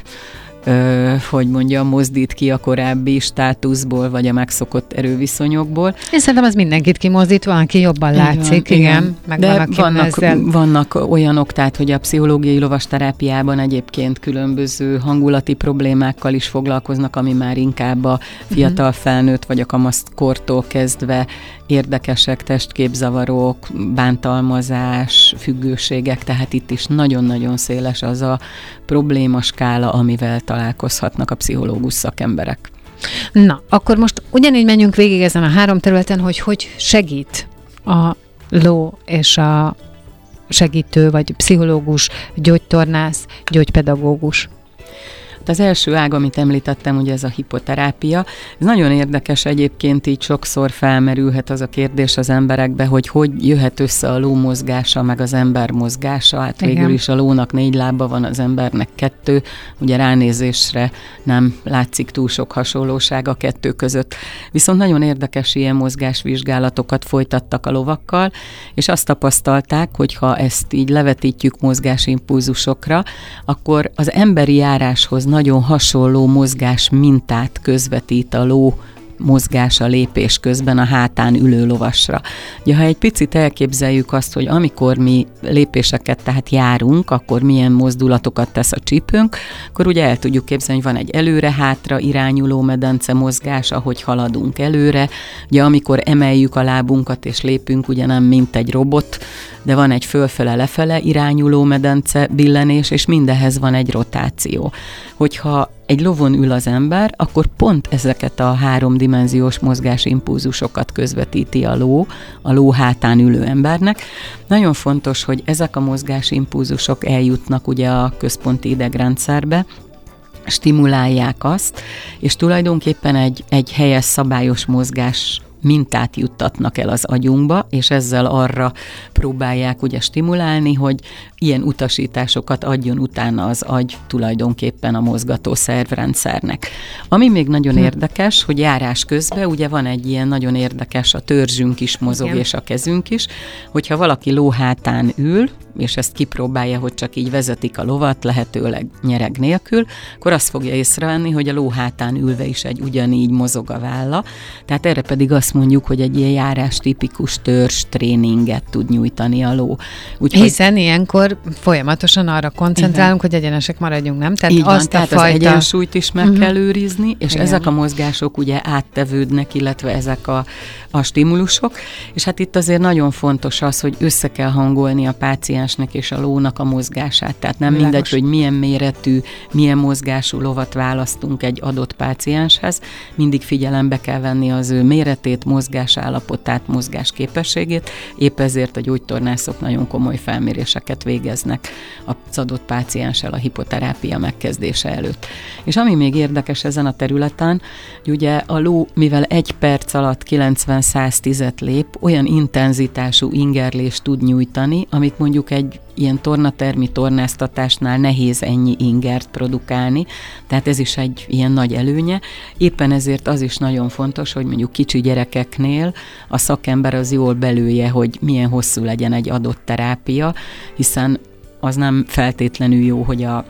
S3: ö, hogy mondjam, mozdít ki a korábbi státuszból, vagy a megszokott erőviszonyokból.
S1: Én szerintem az mindenkit kimozdít, van, aki jobban látszik, igen. igen.
S3: Meg De van, vannak, ezzel... vannak olyanok, tehát hogy a pszichológiai lovasterápiában egyébként különböző hangulati problémákkal is foglalkoznak, ami már inkább a fiatal mhm. felnőtt vagy a kamaszkortól kezdve érdekesek, testképzavarok, bántalmazás, függőségek, tehát itt is nagyon-nagyon széles az a problémaskála, amivel találkozhatnak a pszichológus szakemberek.
S1: Na, akkor most ugyanígy menjünk végig ezen a három területen, hogy hogy segít a ló és a segítő, vagy pszichológus, gyógytornász, gyógypedagógus.
S3: Hát az első ág, amit említettem, ugye ez a hipoterápia. Ez nagyon érdekes egyébként, így sokszor felmerülhet az a kérdés az emberekbe, hogy hogy jöhet össze a ló mozgása, meg az ember mozgása. Hát végül Igen. is a lónak négy lába van, az embernek kettő. Ugye ránézésre nem látszik túl sok hasonlóság a kettő között. Viszont nagyon érdekes ilyen mozgásvizsgálatokat folytattak a lovakkal, és azt tapasztalták, hogy ha ezt így levetítjük mozgásimpulzusokra, akkor az emberi járáshoz nagyon hasonló mozgás mintát közvetít a ló mozgása lépés közben a hátán ülő lovasra. Ugye, ha egy picit elképzeljük azt, hogy amikor mi lépéseket tehát járunk, akkor milyen mozdulatokat tesz a csípőnk, akkor ugye el tudjuk képzelni, hogy van egy előre-hátra irányuló medence mozgás, ahogy haladunk előre. Ugye amikor emeljük a lábunkat és lépünk, ugye nem mint egy robot, de van egy fölfele-lefele irányuló medence billenés, és mindehez van egy rotáció. Hogyha egy lovon ül az ember, akkor pont ezeket a háromdimenziós mozgásimpulzusokat közvetíti a ló, a ló hátán ülő embernek. Nagyon fontos, hogy ezek a mozgásimpulzusok eljutnak ugye a központi idegrendszerbe, stimulálják azt, és tulajdonképpen egy, egy helyes szabályos mozgás mintát juttatnak el az agyunkba, és ezzel arra próbálják ugye stimulálni, hogy ilyen utasításokat adjon utána az agy tulajdonképpen a mozgató szervrendszernek. Ami még nagyon hm. érdekes, hogy járás közben ugye van egy ilyen nagyon érdekes, a törzsünk is mozog, Igen. és a kezünk is, hogyha valaki lóhátán ül, és ezt kipróbálja, hogy csak így vezetik a lovat, lehetőleg nyereg nélkül, akkor azt fogja észrevenni, hogy a ló hátán ülve is egy ugyanígy mozog a válla. Tehát erre pedig azt mondjuk, hogy egy ilyen járás tipikus törzs tréninget tud nyújtani a ló.
S1: Úgyhogy... Hiszen ilyenkor folyamatosan arra koncentrálunk, Igen. hogy egyenesek maradjunk, nem?
S3: Tehát, így van, azt tehát a fajta... az egyensúlyt is meg uh-huh. kell őrizni, és Igen. ezek a mozgások ugye áttevődnek, illetve ezek a, a stimulusok, és hát itt azért nagyon fontos az, hogy össze kell hangolni a páciensnek és a lónak a mozgását. Tehát nem Világos. mindegy, hogy milyen méretű, milyen mozgású lovat választunk egy adott pácienshez, mindig figyelembe kell venni az ő méretét, mozgásállapotát, mozgásképességét, épp ezért a gyógytornászok nagyon komoly felméréseket végeznek az adott pácienssel a hipoterápia megkezdése előtt. És ami még érdekes ezen a területen, hogy ugye a ló, mivel egy perc alatt 90 50-110-et lép, olyan intenzitású ingerlést tud nyújtani, amit mondjuk egy ilyen tornatermi tornáztatásnál nehéz ennyi ingert produkálni, tehát ez is egy ilyen nagy előnye. Éppen ezért az is nagyon fontos, hogy mondjuk kicsi gyerekeknél a szakember az jól belője, hogy milyen hosszú legyen egy adott terápia, hiszen az nem feltétlenül jó, hogy a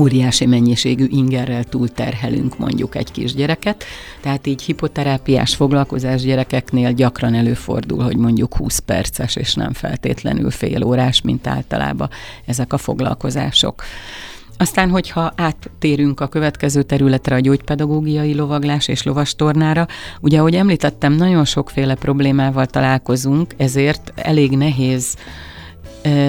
S3: óriási mennyiségű ingerrel túlterhelünk mondjuk egy kisgyereket, tehát így hipoterápiás foglalkozás gyerekeknél gyakran előfordul, hogy mondjuk 20 perces, és nem feltétlenül fél órás, mint általában ezek a foglalkozások. Aztán, hogyha áttérünk a következő területre, a gyógypedagógiai lovaglás és lovastornára, ugye, ahogy említettem, nagyon sokféle problémával találkozunk, ezért elég nehéz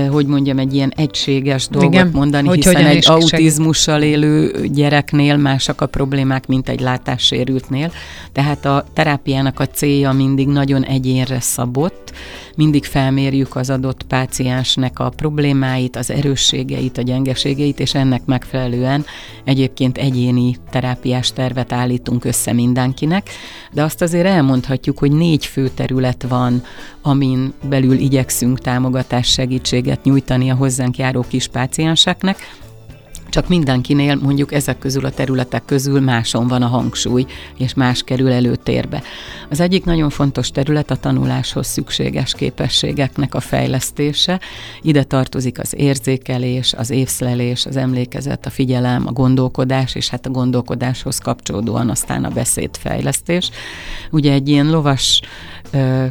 S3: hogy mondjam, egy ilyen egységes dolgot Igen, mondani, hogy hiszen egy autizmussal élő gyereknél másak a problémák, mint egy látássérültnél. Tehát a terápiának a célja mindig nagyon egyénre szabott, mindig felmérjük az adott páciensnek a problémáit, az erősségeit, a gyengeségeit, és ennek megfelelően egyébként egyéni terápiás tervet állítunk össze mindenkinek, de azt azért elmondhatjuk, hogy négy fő terület van, amin belül igyekszünk támogatás segítséget nyújtani a hozzánk járó kis pácienseknek, csak mindenkinél mondjuk ezek közül a területek közül máson van a hangsúly, és más kerül előtérbe. Az egyik nagyon fontos terület a tanuláshoz szükséges képességeknek a fejlesztése. Ide tartozik az érzékelés, az észlelés, az emlékezet, a figyelem, a gondolkodás, és hát a gondolkodáshoz kapcsolódóan aztán a beszédfejlesztés. Ugye egy ilyen lovas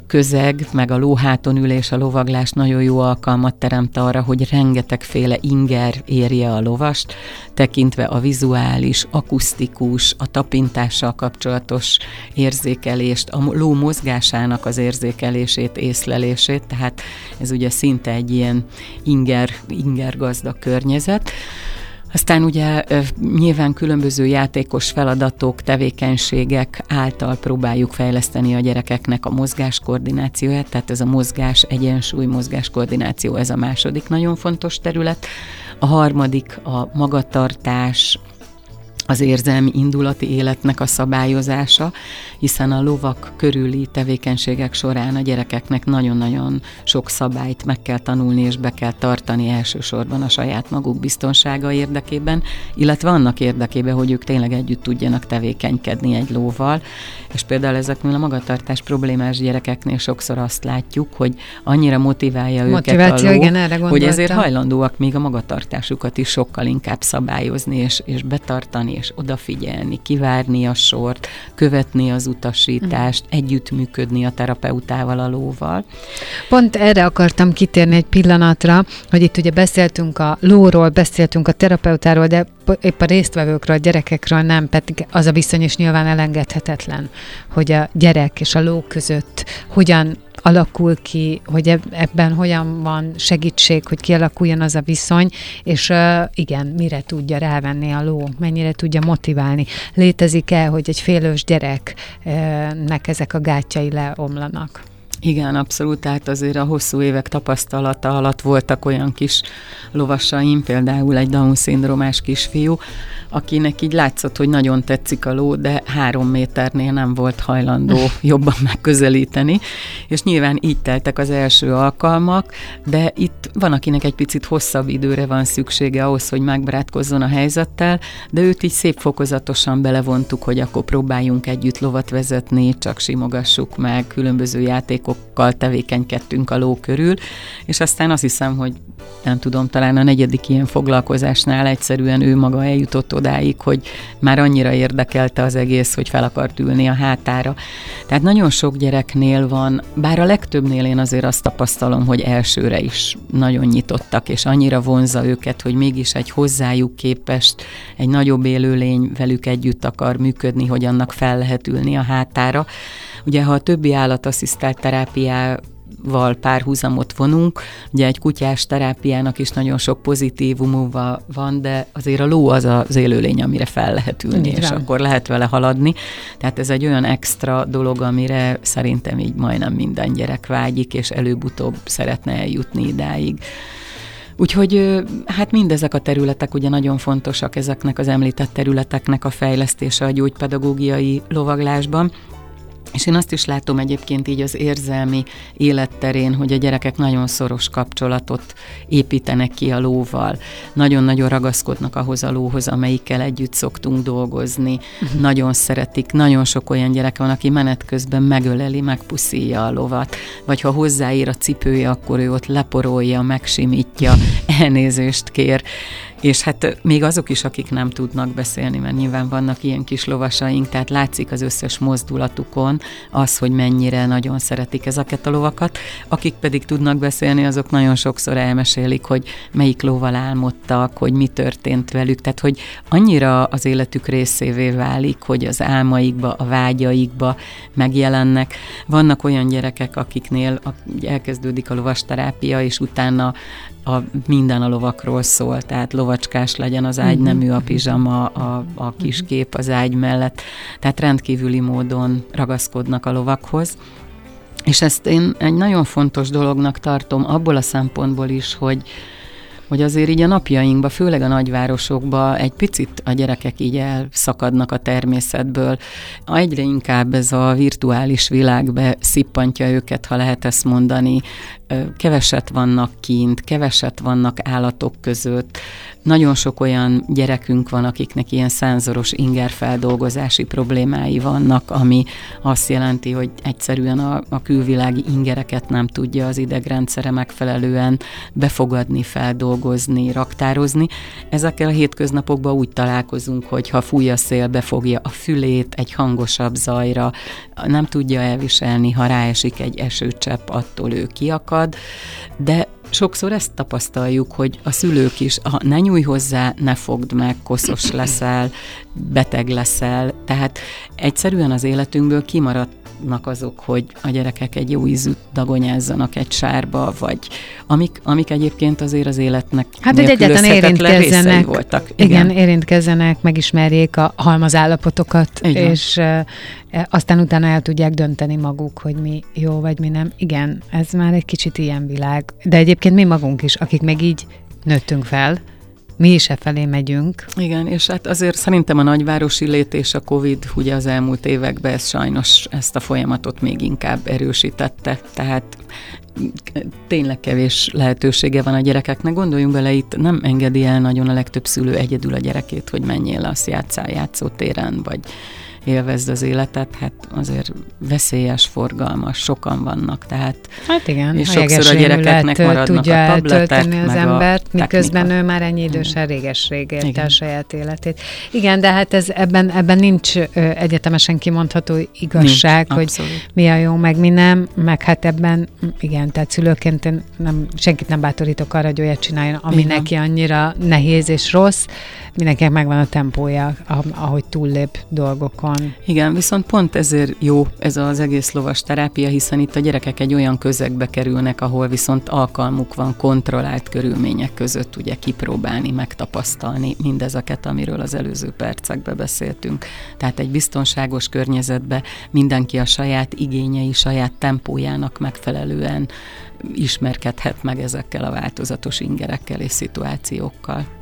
S3: közeg, meg a lóháton ülés, a lovaglás nagyon jó alkalmat teremt arra, hogy rengetegféle inger érje a lovast, tekintve a vizuális, akusztikus, a tapintással kapcsolatos érzékelést, a ló mozgásának az érzékelését, észlelését, tehát ez ugye szinte egy ilyen inger, inger gazdag környezet. Aztán ugye nyilván különböző játékos feladatok, tevékenységek által próbáljuk fejleszteni a gyerekeknek a mozgás koordinációját, tehát ez a mozgás, egyensúly, mozgás koordináció, ez a második nagyon fontos terület. A harmadik a magatartás, az érzelmi indulati életnek a szabályozása, hiszen a lovak körüli tevékenységek során a gyerekeknek nagyon-nagyon sok szabályt meg kell tanulni és be kell tartani elsősorban a saját maguk biztonsága érdekében, illetve annak érdekében, hogy ők tényleg együtt tudjanak tevékenykedni egy lóval. És például ezeknél a magatartás problémás gyerekeknél sokszor azt látjuk, hogy annyira motiválja Motiváció, őket a ló, igen, erre hogy ezért hajlandóak még a magatartásukat is sokkal inkább szabályozni és, és betartani és odafigyelni, kivárni a sort, követni az utasítást, uh-huh. együttműködni a terapeutával, a lóval.
S1: Pont erre akartam kitérni egy pillanatra, hogy itt ugye beszéltünk a lóról, beszéltünk a terapeutáról, de épp a résztvevőkről, a gyerekekről nem, pedig az a viszony is nyilván elengedhetetlen, hogy a gyerek és a ló között hogyan alakul ki, hogy ebben hogyan van segítség, hogy kialakuljon az a viszony, és igen, mire tudja rávenni a ló, mennyire tudja motiválni. Létezik-e, hogy egy félős gyereknek ezek a gátjai leomlanak?
S3: Igen, abszolút, tehát azért a hosszú évek tapasztalata alatt voltak olyan kis lovasaim, például egy Down-szindrómás kisfiú, akinek így látszott, hogy nagyon tetszik a ló, de három méternél nem volt hajlandó jobban megközelíteni, és nyilván így teltek az első alkalmak, de itt van, akinek egy picit hosszabb időre van szüksége ahhoz, hogy megbarátkozzon a helyzettel, de őt így szép fokozatosan belevontuk, hogy akkor próbáljunk együtt lovat vezetni, csak simogassuk meg, különböző játékokkal tevékenykedtünk a ló körül, és aztán azt hiszem, hogy nem tudom, talán a negyedik ilyen foglalkozásnál egyszerűen ő maga eljutott odáig, hogy már annyira érdekelte az egész, hogy fel akart ülni a hátára. Tehát nagyon sok gyereknél van, bár a legtöbbnél én azért azt tapasztalom, hogy elsőre is nagyon nyitottak, és annyira vonza őket, hogy mégis egy hozzájuk képest egy nagyobb élőlény velük együtt akar működni, hogy annak fel lehet ülni a hátára. Ugye, ha a többi állatasszisztált terápiá val párhuzamot vonunk. Ugye egy kutyás terápiának is nagyon sok pozitívuma van, de azért a ló az az élőlény, amire fel lehet ülni, Igen. és akkor lehet vele haladni. Tehát ez egy olyan extra dolog, amire szerintem így majdnem minden gyerek vágyik, és előbb-utóbb szeretne eljutni idáig. Úgyhogy hát mindezek a területek ugye nagyon fontosak ezeknek az említett területeknek a fejlesztése a gyógypedagógiai lovaglásban. És én azt is látom egyébként így az érzelmi életterén, hogy a gyerekek nagyon szoros kapcsolatot építenek ki a lóval. Nagyon-nagyon ragaszkodnak ahhoz a lóhoz, amelyikkel együtt szoktunk dolgozni. Uh-huh. Nagyon szeretik. Nagyon sok olyan gyerek van, aki menet közben megöleli, megpuszíja a lovat. Vagy ha hozzáír a cipője, akkor ő ott leporolja, megsimítja, elnézést kér. És hát még azok is, akik nem tudnak beszélni, mert nyilván vannak ilyen kis lovasaink, tehát látszik az összes mozdulatukon az, hogy mennyire nagyon szeretik ezeket a lovakat. Akik pedig tudnak beszélni, azok nagyon sokszor elmesélik, hogy melyik lóval álmodtak, hogy mi történt velük, tehát hogy annyira az életük részévé válik, hogy az álmaikba, a vágyaikba megjelennek. Vannak olyan gyerekek, akiknél elkezdődik a lovasterápia, és utána a, minden a lovakról szól, tehát lovacskás legyen az ágy, nemű a pizsama, a, a kis kép az ágy mellett, tehát rendkívüli módon ragaszkodnak a lovakhoz. És ezt én egy nagyon fontos dolognak tartom abból a szempontból is, hogy, hogy azért így a napjainkban, főleg a nagyvárosokban egy picit a gyerekek így elszakadnak a természetből. Egyre inkább ez a virtuális világbe szippantja őket, ha lehet ezt mondani. Keveset vannak kint, keveset vannak állatok között. Nagyon sok olyan gyerekünk van, akiknek ilyen szenzoros ingerfeldolgozási problémái vannak, ami azt jelenti, hogy egyszerűen a, a külvilági ingereket nem tudja az idegrendszere megfelelően befogadni, feldolgozni, dolgozni, raktározni. Ezekkel a hétköznapokban úgy találkozunk, hogy ha fúj a szél, befogja a fülét egy hangosabb zajra, nem tudja elviselni, ha ráesik egy esőcsepp, attól ő kiakad, de sokszor ezt tapasztaljuk, hogy a szülők is, ha ne nyújj hozzá, ne fogd meg, koszos leszel, beteg leszel, tehát egyszerűen az életünkből kimaradt azok, hogy a gyerekek egy jó ízűt dagonyázzanak egy sárba, vagy amik, amik egyébként azért az életnek
S1: Hát, hogy egyetlen érintkezzenek. Voltak. Igen. igen, érintkezzenek, megismerjék a halmazállapotokat, és e, aztán utána el tudják dönteni maguk, hogy mi jó, vagy mi nem. Igen, ez már egy kicsit ilyen világ. De egyébként mi magunk is, akik meg így nőttünk fel, mi is e felé megyünk.
S3: Igen, és hát azért szerintem a nagyvárosi lét és a Covid ugye az elmúlt években ez sajnos ezt a folyamatot még inkább erősítette. Tehát tényleg kevés lehetősége van a gyerekeknek. Gondoljunk bele, itt nem engedi el nagyon a legtöbb szülő egyedül a gyerekét, hogy menjél azt játszál játszótéren, vagy élvezd az életet, hát azért veszélyes, forgalmas, sokan vannak, tehát
S1: hát igen,
S3: és sokszor a gyerekeknek maradnak
S1: tudja
S3: a tabletek,
S1: az
S3: meg
S1: embert, miközben
S3: technika.
S1: ő már ennyi idősen réges-rég élte
S3: Igen.
S1: a saját életét. Igen, de hát ez, ebben, ebben nincs ö, egyetemesen kimondható igazság,
S3: Nincs,
S1: hogy
S3: abszolút.
S1: mi a jó, meg mi nem, meg hát ebben, igen, tehát szülőként én nem, senkit nem bátorítok arra, hogy olyat csináljon, ami
S3: van.
S1: neki annyira nehéz és rossz, mindenkinek megvan a tempója, ah- ahogy túllép dolgokon.
S3: Igen, viszont pont ezért jó ez az egész lovas terápia, hiszen itt a gyerekek egy olyan közegbe kerülnek, ahol viszont alkalmuk van kontrollált körülmények között ugye kipróbálni, megtapasztalni mindezeket, amiről az előző percekben beszéltünk. Tehát egy biztonságos környezetbe mindenki a saját igényei, saját tempójának megfelelően ismerkedhet meg ezekkel a változatos ingerekkel és szituációkkal.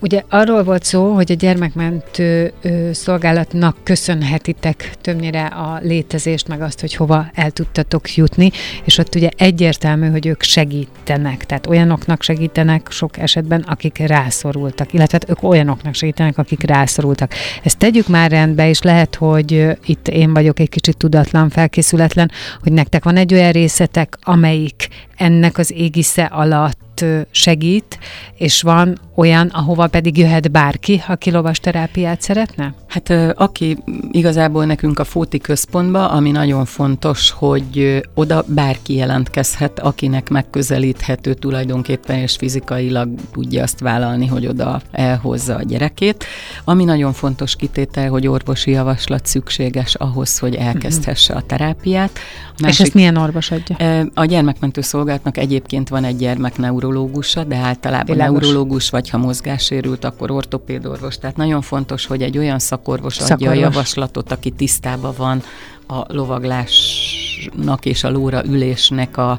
S1: Ugye arról volt szó, hogy a gyermekmentő uh, szolgálatnak köszönhetitek többnyire a létezést, meg azt, hogy hova el tudtatok jutni, és ott ugye egyértelmű, hogy ők segítenek, tehát olyanoknak segítenek sok esetben, akik rászorultak, illetve hát ők olyanoknak segítenek, akik rászorultak. Ezt tegyük már rendbe, és lehet, hogy itt én vagyok egy kicsit tudatlan, felkészületlen, hogy nektek van egy olyan részetek, amelyik ennek az égisze alatt segít, és van olyan, ahova pedig jöhet bárki, aki lovas terápiát szeretne?
S3: Hát aki igazából nekünk a Fóti központba, ami nagyon fontos, hogy oda bárki jelentkezhet, akinek megközelíthető tulajdonképpen, és fizikailag tudja azt vállalni, hogy oda elhozza a gyerekét. Ami nagyon fontos kitétel, hogy orvosi javaslat szükséges ahhoz, hogy elkezdhesse a terápiát. A
S1: És ezt milyen orvos adja?
S3: A gyermekmentő szolgálatnak egyébként van egy gyermekneurológusa, de általában
S1: Világos.
S3: neurológus, vagy ha mozgássérült, akkor ortopédorvos. Tehát nagyon fontos, hogy egy olyan szakorvos, adja
S1: Szakorvos.
S3: a javaslatot, aki tisztában van a lovaglásnak és a lóra ülésnek a,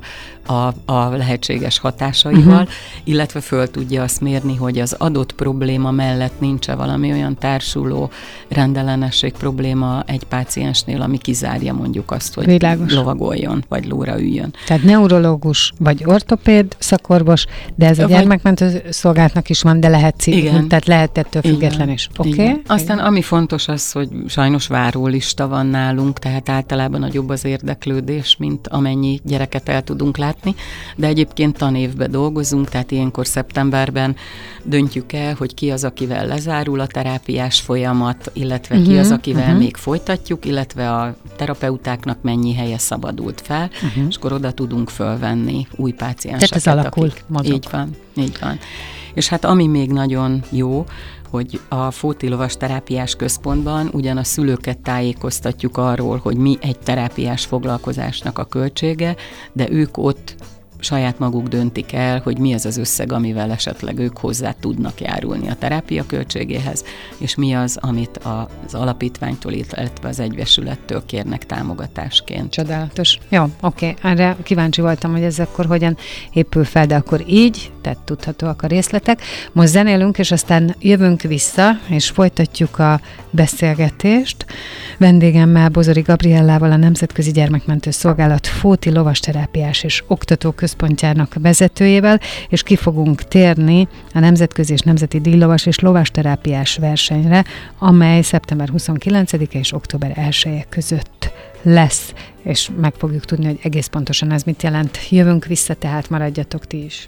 S3: a, a lehetséges hatásaival, uh-huh. illetve föl tudja azt mérni, hogy az adott probléma mellett nincs-e valami olyan társuló rendellenesség probléma egy páciensnél, ami kizárja mondjuk azt, hogy
S1: Világos.
S3: lovagoljon, vagy lóra üljön.
S1: Tehát neurológus vagy ortopéd szakorvos, de ez a
S3: Vagy-
S1: gyermekmentő szolgálatnak is van, de lehet, ci-
S3: Igen.
S1: tehát lehet ettől független is. Oké?
S3: van. Aztán ami fontos az, hogy sajnos várólista van nálunk, tehát általában nagyobb az érdeklődés, mint amennyi gyereket el tudunk látni, de egyébként tanévben dolgozunk, tehát ilyenkor szeptemberben döntjük el, hogy ki az, akivel lezárul a terápiás folyamat, illetve uh-huh, ki az,
S1: Mhm,
S3: akivel
S1: mhm.
S3: uh-huh. még folytatjuk, illetve a terapeutáknak mennyi helye szabadult fel, uh-huh. és akkor oda tudunk fölvenni új pácienseket.
S1: Tehát ez alakul,
S3: akik-
S1: mozog.
S3: Így van, így van. És hát ami még nagyon jó, hogy a Fóti Lovas Terápiás Központban ugyan a szülőket tájékoztatjuk arról, hogy mi egy terápiás foglalkozásnak a költsége, de ők ott saját maguk döntik el, hogy mi az az összeg, amivel esetleg ők hozzá tudnak járulni a terápia költségéhez, és mi az, amit az alapítványtól, illetve az egyesülettől kérnek támogatásként.
S1: Csodálatos. Jó, oké. Erre kíváncsi voltam, hogy ez akkor hogyan épül fel, de akkor így, tehát tudhatóak a részletek. Most zenélünk, és aztán jövünk vissza, és folytatjuk a beszélgetést. Vendégemmel Bozori Gabriellával, a Nemzetközi Gyermekmentő Szolgálat Fóti Lovasterápiás és Oktató Központjának vezetőjével, és ki fogunk térni a Nemzetközi és Nemzeti Díjlovas és Lovasterápiás versenyre, amely szeptember 29-e és október 1 között lesz, és meg fogjuk tudni, hogy egész pontosan ez mit jelent. Jövünk vissza, tehát maradjatok ti is.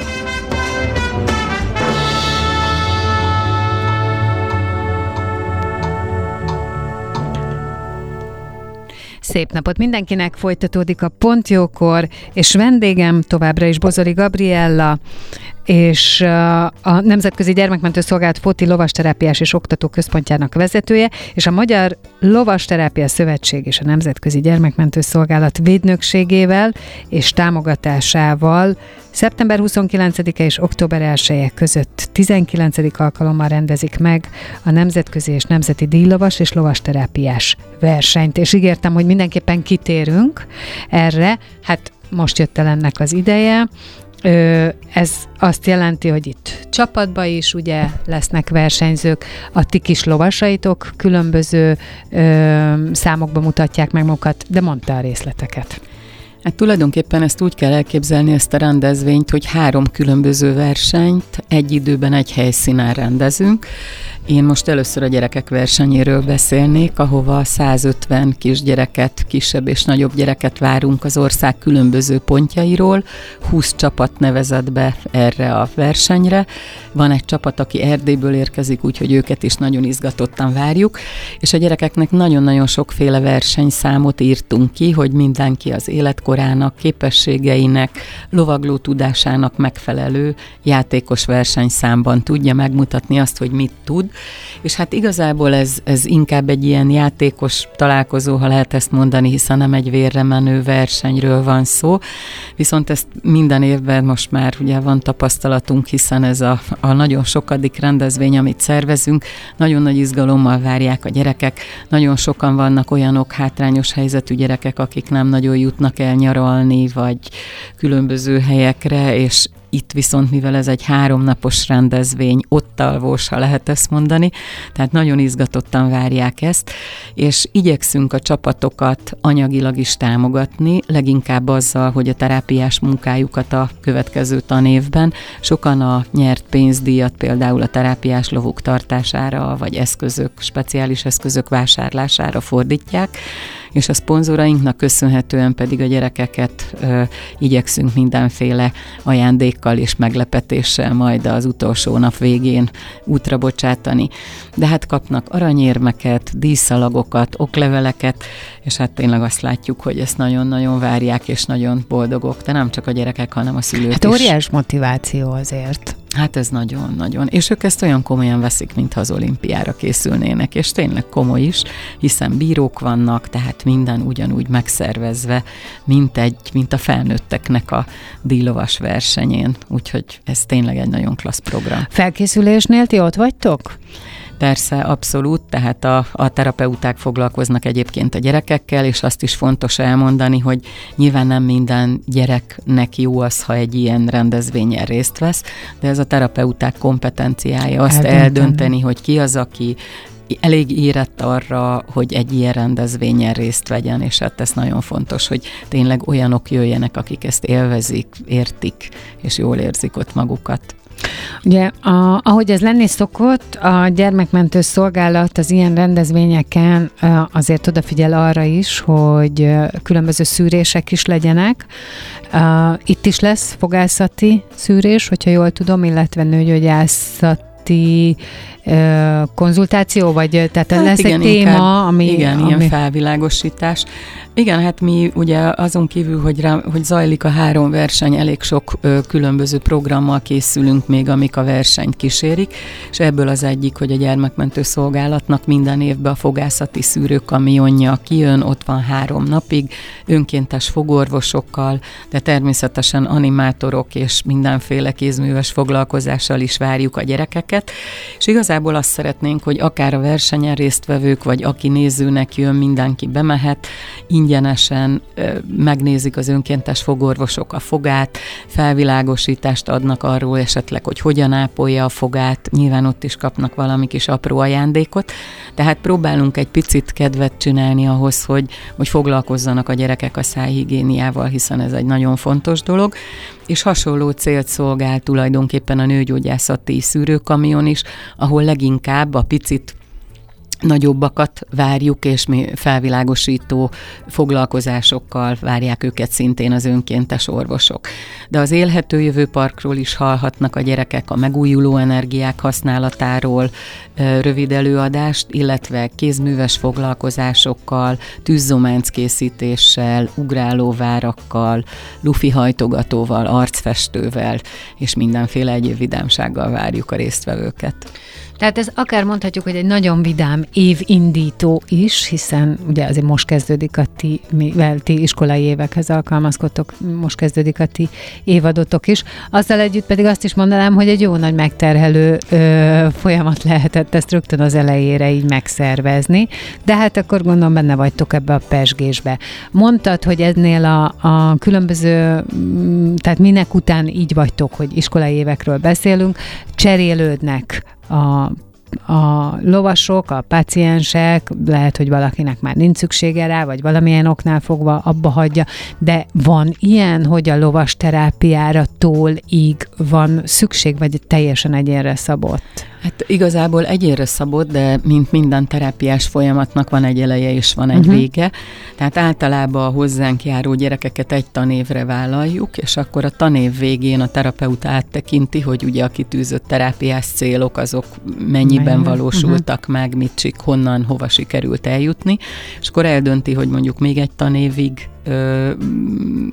S1: Szép napot mindenkinek, folytatódik a Pontjókor, és vendégem továbbra is Bozori Gabriella, és a Nemzetközi Gyermekmentő Szolgálat Foti Lovasterápiás és Oktató Központjának vezetője, és a Magyar Lovasterápia Szövetség és a Nemzetközi Gyermekmentő Szolgálat védnökségével és támogatásával szeptember 29-e és október 1 között 19. alkalommal rendezik meg a Nemzetközi és Nemzeti Díjlovas és Lovasterápiás versenyt, és ígértem, hogy mindenképpen kitérünk erre, hát most jött el ennek az ideje, ez azt jelenti, hogy itt csapatba is ugye lesznek versenyzők, a ti kis lovasaitok különböző ö, számokba mutatják meg magukat, de mondta a részleteket.
S3: Hát tulajdonképpen ezt úgy kell elképzelni, ezt a rendezvényt, hogy három különböző versenyt egy időben egy helyszínen rendezünk, én most először a gyerekek versenyéről beszélnék, ahova 150 kisgyereket, kisebb és nagyobb gyereket várunk az ország különböző pontjairól. 20 csapat nevezett be erre a versenyre. Van egy csapat, aki Erdélyből érkezik, úgyhogy őket is nagyon izgatottan várjuk, és a gyerekeknek nagyon-nagyon sokféle versenyszámot írtunk ki, hogy mindenki az életkorának, képességeinek, lovagló tudásának megfelelő játékos versenyszámban tudja megmutatni azt, hogy mit tud, és hát igazából ez, ez inkább egy ilyen játékos találkozó, ha lehet ezt mondani, hiszen nem egy vérre menő versenyről van szó, viszont ezt minden évben most már ugye van tapasztalatunk, hiszen ez a, a nagyon sokadik rendezvény, amit szervezünk, nagyon nagy izgalommal várják a gyerekek, nagyon sokan vannak olyanok hátrányos helyzetű gyerekek, akik nem nagyon jutnak el nyaralni, vagy különböző helyekre, és itt viszont, mivel ez egy háromnapos rendezvény, ott alvós, ha lehet ezt mondani, tehát nagyon izgatottan várják ezt, és igyekszünk a csapatokat anyagilag is támogatni, leginkább azzal, hogy a terápiás munkájukat a következő tanévben. Sokan a nyert pénzdíjat például a terápiás lovuk tartására, vagy eszközök, speciális eszközök vásárlására fordítják, és a szponzorainknak köszönhetően pedig a gyerekeket ö, igyekszünk mindenféle ajándékkal és meglepetéssel majd az utolsó nap végén útra bocsátani. De hát kapnak aranyérmeket, díszalagokat, okleveleket, és hát tényleg azt látjuk, hogy ezt nagyon-nagyon várják, és nagyon boldogok, de nem csak a gyerekek, hanem a szülők
S1: hát
S3: is.
S1: óriás motiváció azért.
S3: Hát ez nagyon-nagyon. És ők ezt olyan komolyan veszik, mintha az olimpiára készülnének, és tényleg komoly is, hiszen bírók vannak, tehát minden ugyanúgy megszervezve, mint, egy, mint a felnőtteknek a dílovas versenyén. Úgyhogy ez tényleg egy nagyon klassz program.
S1: Felkészülésnél ti ott vagytok?
S3: Persze, abszolút, tehát a, a terapeuták foglalkoznak egyébként a gyerekekkel, és azt is fontos elmondani, hogy nyilván nem minden gyereknek jó az, ha egy ilyen rendezvényen részt vesz, de ez a terapeuták kompetenciája azt eldönteni, eldönteni hogy ki az, aki elég érett arra, hogy egy ilyen rendezvényen részt vegyen, és hát ez nagyon fontos, hogy tényleg olyanok jöjjenek, akik ezt élvezik, értik, és jól érzik ott magukat.
S1: Ugye, a, ahogy ez lenni szokott, a gyermekmentő szolgálat az ilyen rendezvényeken azért odafigyel arra is, hogy különböző szűrések is legyenek. Itt is lesz fogászati szűrés, hogyha jól tudom, illetve nőgyógyászati konzultáció, vagy tehát hát lesz igen, egy téma, inkább,
S3: ami... Igen,
S1: ami...
S3: ilyen felvilágosítás. Igen, hát mi ugye azon kívül, hogy, rá, hogy zajlik a három verseny, elég sok ö, különböző programmal készülünk még, amik a versenyt kísérik, és ebből az egyik, hogy a gyermekmentő szolgálatnak minden évben a fogászati szűrőkamionja kijön, ott van három napig, önkéntes fogorvosokkal, de természetesen animátorok és mindenféle kézműves foglalkozással is várjuk a gyerekeket, és igazából azt szeretnénk, hogy akár a versenyen résztvevők, vagy aki nézőnek jön, mindenki bemehet, ingyenesen megnézik az önkéntes fogorvosok a fogát, felvilágosítást adnak arról esetleg, hogy hogyan ápolja a fogát, nyilván ott is kapnak valami kis apró ajándékot, tehát próbálunk egy picit kedvet csinálni ahhoz, hogy, hogy foglalkozzanak a gyerekek a szájhigiéniával, hiszen ez egy nagyon fontos dolog, és hasonló célt szolgál tulajdonképpen a nőgyógyászati szűrőkamion is, ahol leginkább a picit nagyobbakat várjuk, és mi felvilágosító foglalkozásokkal várják őket szintén az önkéntes orvosok. De az élhető jövő parkról is hallhatnak a gyerekek a megújuló energiák használatáról, rövid előadást, illetve kézműves foglalkozásokkal, tűzzománc készítéssel, ugrálóvárakkal, lufi hajtogatóval, arcfestővel, és mindenféle egyéb vidámsággal várjuk a résztvevőket.
S1: Tehát ez akár mondhatjuk, hogy egy nagyon vidám évindító is, hiszen ugye azért most kezdődik a ti, mivel ti iskolai évekhez alkalmazkodtok, most kezdődik a ti évadotok is. Azzal együtt pedig azt is mondanám, hogy egy jó nagy megterhelő ö, folyamat lehetett ezt rögtön az elejére így megszervezni, de hát akkor gondolom benne vagytok ebbe a pesgésbe. Mondtad, hogy ennél a, a különböző, tehát minek után így vagytok, hogy iskolai évekről beszélünk, cserélődnek a a lovasok, a paciensek, lehet, hogy valakinek már nincs szüksége rá, vagy valamilyen oknál fogva abba hagyja, de van ilyen, hogy a lovas terápiára tól íg van szükség, vagy teljesen egyénre szabott?
S3: Hát igazából egyére szabott, de mint minden terápiás folyamatnak van egy eleje és van egy uh-huh. vége. Tehát általában a hozzánk járó gyerekeket egy tanévre vállaljuk, és akkor a tanév végén a terapeuta áttekinti, hogy ugye a kitűzött terápiás célok azok mennyiben Mennyi? valósultak uh-huh. meg, mit csik, honnan, hova sikerült eljutni, és akkor eldönti, hogy mondjuk még egy tanévig ö,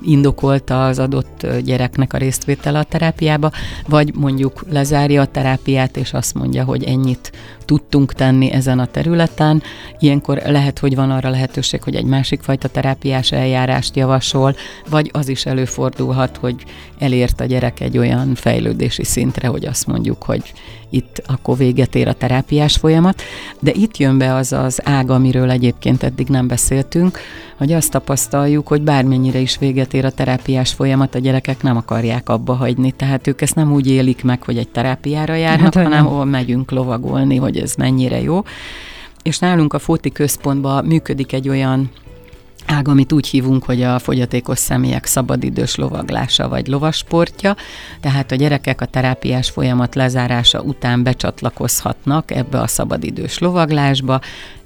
S3: indokolta az adott gyereknek a résztvétele a terápiába, vagy mondjuk lezárja a terápiát, és azt mondja, hogy ennyit tudtunk tenni ezen a területen. Ilyenkor lehet, hogy van arra lehetőség, hogy egy másik fajta terápiás eljárást javasol, vagy az is előfordulhat, hogy elért a gyerek egy olyan fejlődési szintre, hogy azt mondjuk, hogy itt akkor véget ér a terápiás folyamat. De itt jön be az az ág, amiről egyébként eddig nem beszéltünk, hogy azt tapasztaljuk, hogy bármennyire is véget ér a terápiás folyamat, a gyerekek nem akarják abba hagyni. Tehát ők ezt nem úgy élik meg, hogy egy terápiára járnak, hát, hanem hol megyünk lovagolni, hogy ez mennyire jó. És nálunk a Fóti központban működik egy olyan ág, amit úgy hívunk, hogy a fogyatékos személyek szabadidős lovaglása vagy lovasportja, tehát a gyerekek a terápiás folyamat lezárása után becsatlakozhatnak ebbe a szabadidős lovaglásba,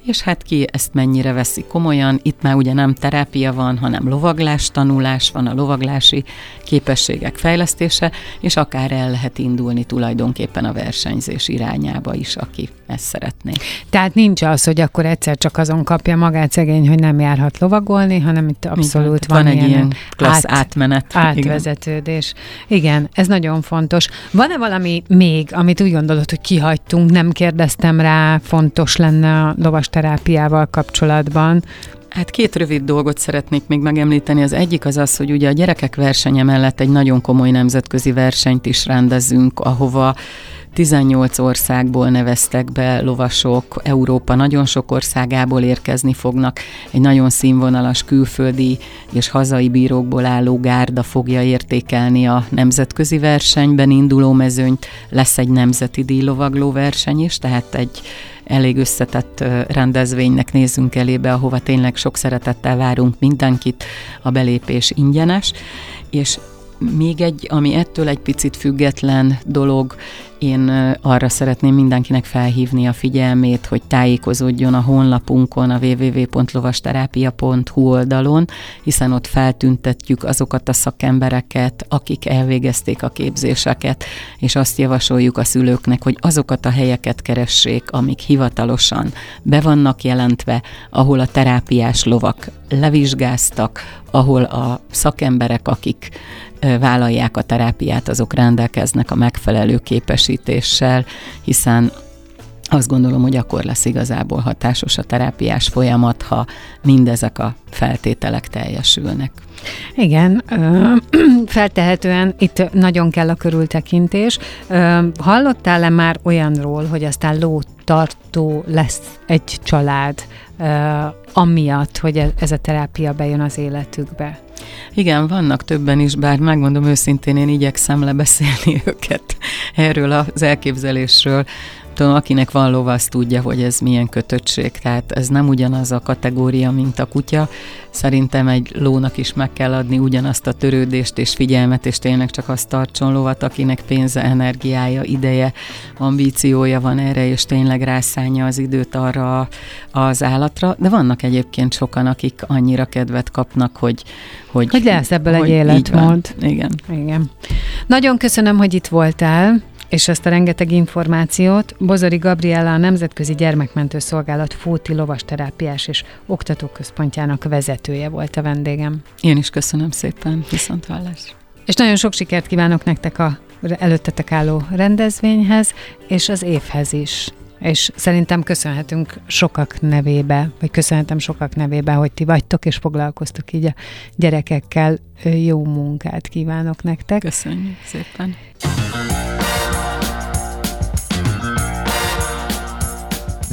S3: és hát ki ezt mennyire veszi komolyan. Itt már ugye nem terápia van, hanem lovaglás tanulás van, a lovaglási képességek fejlesztése, és akár el lehet indulni tulajdonképpen a versenyzés irányába is, aki ezt szeretné.
S1: Tehát nincs az, hogy akkor egyszer csak azon kapja magát szegény, hogy nem járhat lovagolni, hanem itt abszolút van,
S3: van egy ilyen klassz át, átmenet.
S1: Átvezetődés. Igen. Igen, ez nagyon fontos. Van-e valami még, amit úgy gondolod, hogy kihagytunk, nem kérdeztem rá, fontos lenne a lovas terápiával kapcsolatban.
S3: Hát két rövid dolgot szeretnék még megemlíteni. Az egyik az az, hogy ugye a gyerekek versenye mellett egy nagyon komoly nemzetközi versenyt is rendezünk, ahova 18 országból neveztek be lovasok, Európa nagyon sok országából érkezni fognak. Egy nagyon színvonalas külföldi és hazai bírókból álló gárda fogja értékelni a nemzetközi versenyben induló mezőnyt. Lesz egy nemzeti díjlovagló verseny is, tehát egy elég összetett rendezvénynek nézzünk elébe, ahova tényleg sok szeretettel várunk mindenkit, a belépés ingyenes, és még egy, ami ettől egy picit független dolog, én arra szeretném mindenkinek felhívni a figyelmét, hogy tájékozódjon a honlapunkon, a www.lovasterápia.hu oldalon, hiszen ott feltüntetjük azokat a szakembereket, akik elvégezték a képzéseket, és azt javasoljuk a szülőknek, hogy azokat a helyeket keressék, amik hivatalosan be vannak jelentve, ahol a terápiás lovak levizsgáztak, ahol a szakemberek, akik vállalják a terápiát, azok rendelkeznek a megfelelő képesítéssel, hiszen azt gondolom, hogy akkor lesz igazából hatásos a terápiás folyamat, ha mindezek a feltételek teljesülnek.
S1: Igen, feltehetően itt nagyon kell a körültekintés. Hallottál-e már olyanról, hogy aztán lótartó lesz egy család, amiatt, hogy e-, ez a terápia bejön az életükbe?
S3: Igen, vannak többen is, bár megmondom őszintén, én igyekszem lebeszélni őket erről az elképzelésről, tudom, akinek van lova, az tudja, hogy ez milyen kötöttség, tehát ez nem ugyanaz a kategória, mint a kutya. Szerintem egy lónak is meg kell adni ugyanazt a törődést és figyelmet, és tényleg csak azt tartson lovat, akinek pénze, energiája, ideje, ambíciója van erre, és tényleg rászánja az időt arra az állatra. De vannak egyébként sokan, akik annyira kedvet kapnak, hogy...
S1: Hogy, hogy lesz ebből hogy egy életmód.
S3: Igen.
S1: Igen. Nagyon köszönöm, hogy itt voltál és ezt a rengeteg információt. Bozori Gabriella a Nemzetközi Gyermekmentő Szolgálat Fóti Lovasterápiás és Oktatóközpontjának vezetője volt a vendégem.
S3: Én is köszönöm szépen, viszont hallás.
S1: És nagyon sok sikert kívánok nektek a előttetek álló rendezvényhez, és az évhez is. És szerintem köszönhetünk sokak nevébe, vagy köszönhetem sokak nevébe, hogy ti vagytok, és foglalkoztok így a gyerekekkel. Jó munkát kívánok nektek.
S3: Köszönjük szépen.